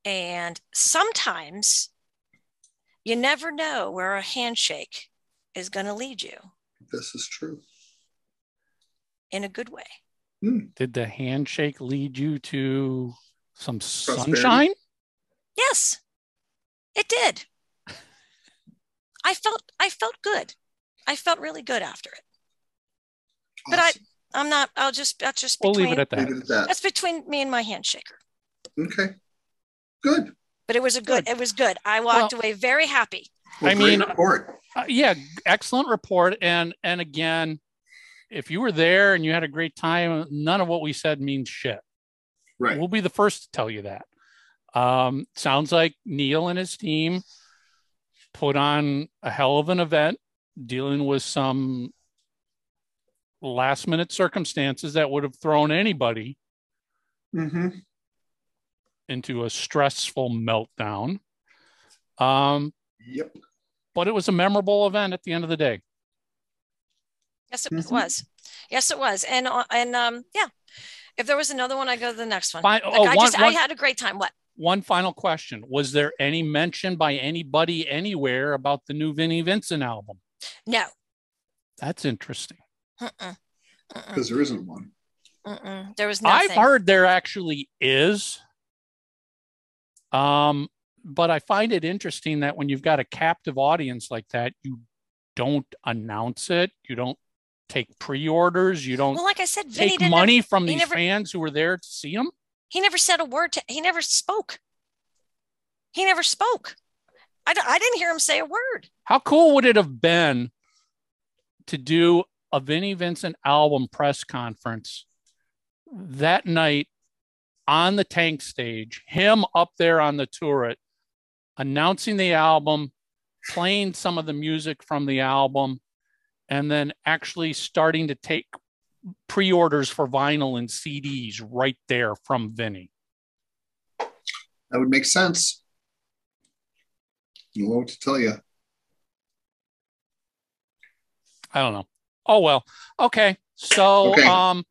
And sometimes you never know where a handshake is going to lead you This is true. in a good way. Did the handshake lead you to some Prosperity. sunshine? Yes, it did. I felt I felt good. I felt really good after it. But I Awesome. I'm not. I'll just that's just We'll between leave it at that. Leave it at that. that's between me and my handshaker. Okay. Good. But it was a good. It was good. I walked away very happy. Well, I mean- report. Uh, yeah, excellent report. And and again, if you were there and you had a great time, none of what we said means shit. Right. We'll be the first to tell you that. Um, sounds like Neil and his team put on a hell of an event, dealing with some last minute circumstances that would have thrown anybody Mm-hmm. into a stressful meltdown. Um, Yep. but it was a memorable event at the end of the day. Yes, it Mhm. was. Yes, it was. And uh, and um, yeah. If there was another one, I go to the next one. Fine. Like, Oh, I one- just I had a great time. What? One final question. Was there any mention by anybody anywhere about the new Vinnie Vincent album? No. That's interesting. Because there isn't one. Mm-mm. There was nothing. I've heard there actually is. Um, but I find it interesting that when you've got a captive audience like that, you don't announce it. You don't take pre-orders. You don't well, like I said, Vinnie take didn't. money from these never- fans who were there to see him. he never said a word. To, he never spoke. He never spoke. I, I didn't hear him say a word. How cool would it have been to do a Vinnie Vincent album press conference that night on the tank stage, him up there on the turret, announcing the album, playing some of the music from the album, and then actually starting to take pre orders for vinyl and CDs right there from Vinnie? That would make sense. Don't know what to tell you. I don't know. Oh well. Okay. So Okay. um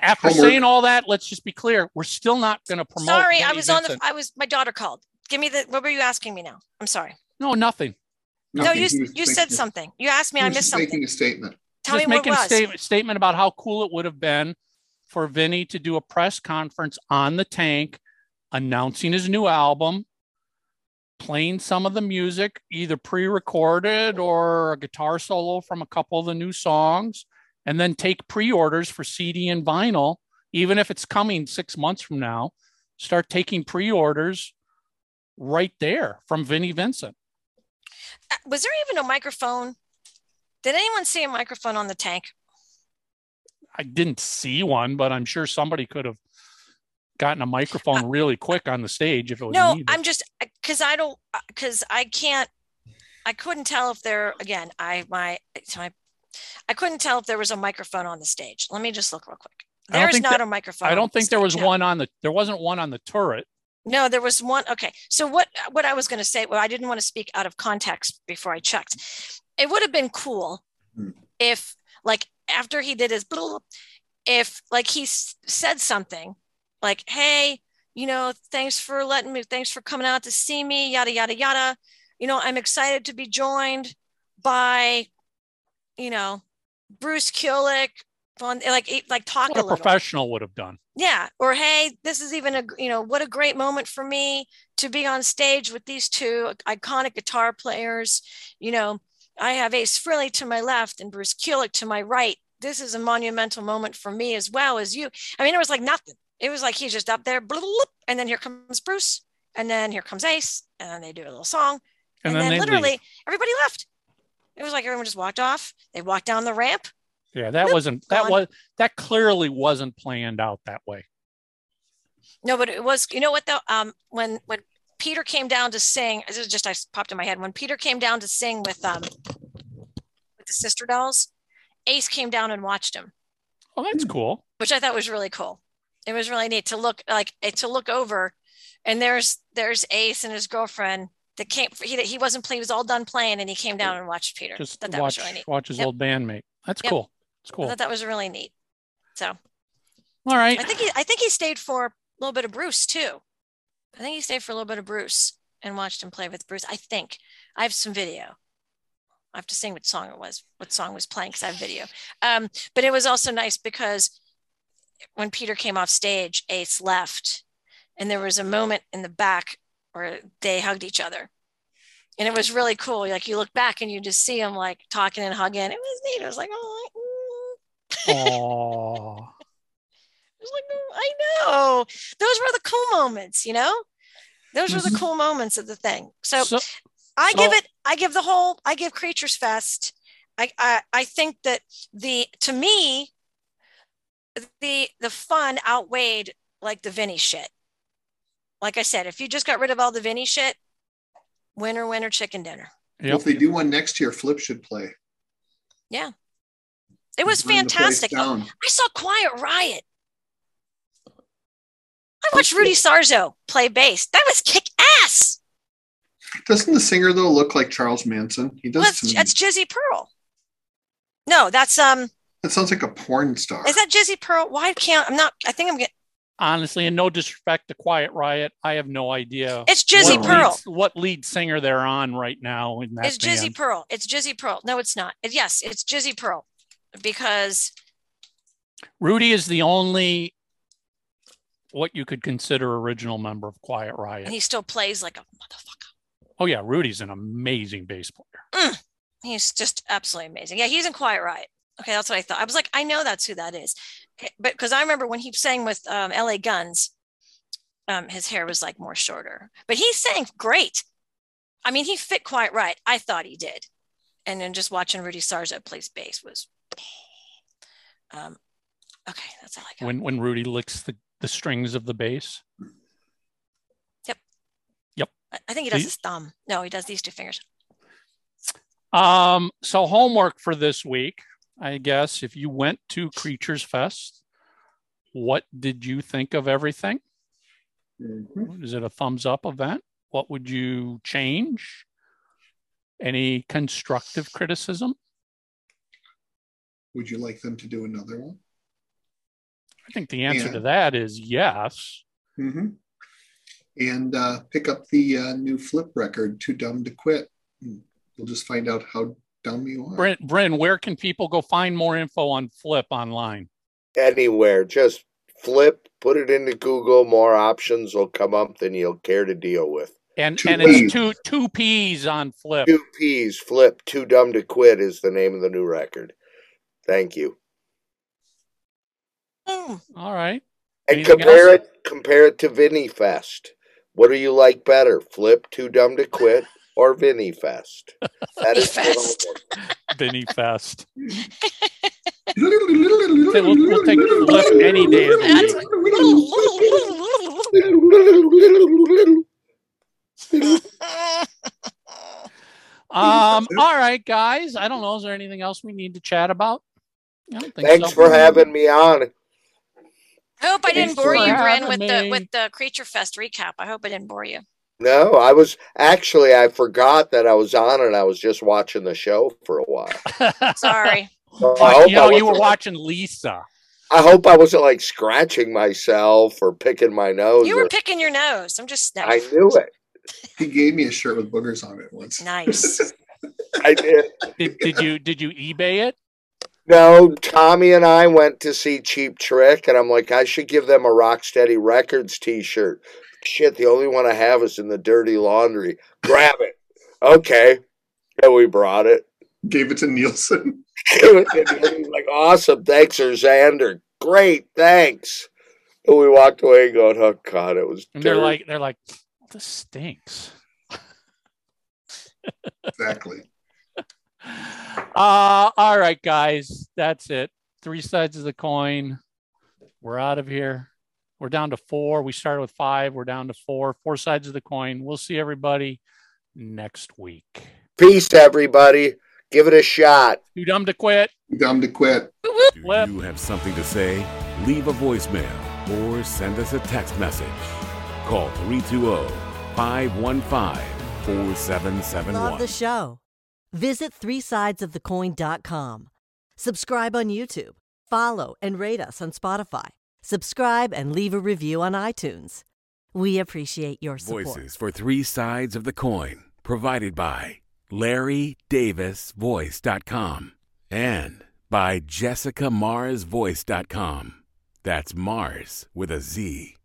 after Homework. saying all that, let's just be clear. We're still not going to promote. sorry, I Vinnie was on the. I was. My daughter called. Give me the. What were you asking me now? I'm sorry. No, nothing. No, you you making said something. You asked me. I was missed just making a statement. Tell just me what making it a was. statement, statement about how cool it would have been for Vinnie to do a press conference on the tank, announcing his new album, playing some of the music, either pre-recorded or a guitar solo from a couple of the new songs, and then take pre-orders for CD and vinyl, even if it's coming six months from now. Start taking pre-orders right there from Vinnie Vincent. Uh, Was there even a microphone? Did anyone see a microphone on the tank? I didn't see one, but I'm sure somebody could have gotten a microphone really quick on the stage if it was No, needed. I'm just uh, because I don't uh, because I can't. I couldn't tell if there again. I my my. I couldn't tell if there was a microphone on the stage. Let me just look real quick. There's not that- a microphone. I don't the think there was one on the there wasn't one on the turret. No, there was one. Okay, so what what I was going to say, well, I didn't want to speak out of context before I checked. It would have been cool if, like, after he did his, if like he s- said something, like, "Hey, you know, thanks for letting me, thanks for coming out to see me, yada yada yada. You know, I'm excited to be joined by, you know, Bruce Kulick." On, like like talk What a a professional would have done. yeah or hey this is even a you know what a great moment for me to be on stage with these two iconic guitar players you know i have ace Frehley to my left and bruce kulick to my right this is a monumental moment for me as well as you i mean it was like nothing it was like he's just up there bloop, and then here comes bruce and then here comes ace and then they do a little song And, and, then, then, literally leave. everybody left it was like everyone just walked off they walked down the ramp Yeah, that Bloop, wasn't that gone. was that clearly wasn't planned out that way. No, but it was, you know what though? Um, when when Peter came down to sing, this is just I popped in my head. When Peter came down to sing with um with the sister dolls, Ace came down and watched him, Oh, that's cool. which I thought was really cool. It was really neat to look like eh, to look over, and there's there's Ace and his girlfriend that came. He he wasn't playing; he was all done playing, and he came down and watched Peter. Just that watch was really neat. watch his Yep. old bandmate. That's Yep. cool. It's cool I thought that was really neat. So All right. I think he I think he stayed for a little bit of Bruce too. I think he stayed for a little bit of Bruce and watched him play with Bruce. I think I have some video. I have to sing what song it was, what song was playing because I have video. Um, but it was also nice because when Peter came off stage, Ace left, and there was a moment in the back where they hugged each other, and it was really cool. Like you look back and you just see them like talking and hugging. It was neat. It was like, oh, It was like, oh, I know. Those were the cool moments, you know. Those were the Mhm. cool moments of the thing. So, so I so- give it. I give the whole. I give Creatures Fest. I, I I think that the to me, the the fun outweighed like the Vinnie shit. Like I said, if you just got rid of all the Vinnie shit, winner winner chicken dinner. Well, if they do one next year, Flipp should play. Yeah, it was Bring fantastic. Oh. I saw Quiet Riot. I watched Rudy Sarzo play bass. That was kick ass. Doesn't the singer though look like Charles Manson? He does. That's, some- that's Jizzy Pearl. No, that's um. That sounds like a porn star. Is that Jizzy Pearl? Why can't I'm not? I think I'm getting. honestly, and no disrespect to Quiet Riot, I have no idea. It's Jizzy what Pearl. Lead, what lead singer they're on right now in that It's Jizzy. Pearl. It's Jizzy Pearl. No, it's not. It- yes, it's Jizzy Pearl, because Rudy is the only what you could consider original member of Quiet Riot. and he still plays like a motherfucker. oh yeah, Rudy's an amazing bass player. Mm, he's just absolutely amazing. Yeah, he's in Quiet Riot. Okay, that's what I thought. I was like, I know that's who that is, but because I remember when he sang with um, L.A. Guns, um, his hair was like more shorter, but he sang great. I mean, he fit quite right. I thought he did, and then just watching Rudy Sarzo play bass was. Um, okay, that's all I got. When when Rudy licks the, the strings of the bass. Yep. Yep. I think he does He- his thumb. No, he does these two fingers. Um, so homework for this week, I guess, if you went to Creatures Fest, what did you think of everything? Mhm. Is it a thumbs up event? What would you change? Any constructive criticism? Would you like them to do another one? I think the answer Yeah. to that is yes. hmm And uh, pick up the uh, new Flipp record, "Too Dumb to Quit." We'll just find out how dumb you are. Bryn, Bryn, where can people go find more info on Flipp online? Anywhere, just flipp, put it into Google. More options will come up than you'll care to deal with. And Two and Ps. it's two two P's on Flipp. Two P's, flipp. Too dumb to quit is the name of the new record. Thank you. All right. And Anything compare else? it compare it to Vinnie Fest. What do you like better? Flipp Too Dumb to Quit or Vinnie Fest? That is your Fest. homework. Vinnie Fest. we'll, we'll- we'll take Flipp any day of the Um, all right, guys. I don't know. Is there anything else we need to chat about? I don't think Thanks so. for having me on. I hope I didn't Thanks bore you, Bryn, having with the with the Creature Fest recap. I hope I didn't bore you. No, I was actually I forgot that I was on and I was just watching the show for a while. Sorry. So I you know, you were wasn't- watching Lisa. I hope I wasn't like scratching myself or picking my nose. You were or- picking your nose. I'm just I knew it. He gave me a shirt with boogers on it once. nice. I did. Did, did you did you eBay it? No, Tommy and I went to see Cheap Trick, and I'm like, I should give them a Rocksteady Records T-shirt. Shit, the only one I have is in the dirty laundry. Grab it. Okay, and we brought it. Gave it to Nielsen. and he's like, awesome, thanks, or Zander. Great, thanks. And we walked away going, oh god, it was. And they're like they're like this stinks. Exactly. Uh all right, guys. That's it. Three sides of the coin. We're out of here. We're down to four. We started with five. We're down to four. Four sides of the coin. We'll see everybody next week. Peace, everybody. Give it a shot. Too dumb to quit. Dumb to quit. Do you have something to say? Leave a voicemail or send us a text message. Call 320 515 4771. Love the show. Visit 3sidesofthecoin.com. Subscribe on YouTube. Follow and rate us on Spotify. Subscribe and leave a review on iTunes. We appreciate your support. Voices for three sides of the coin. Provided by LarryDavisVoice.com and by JessicaMarzVoice.com. That's Mars with a Z.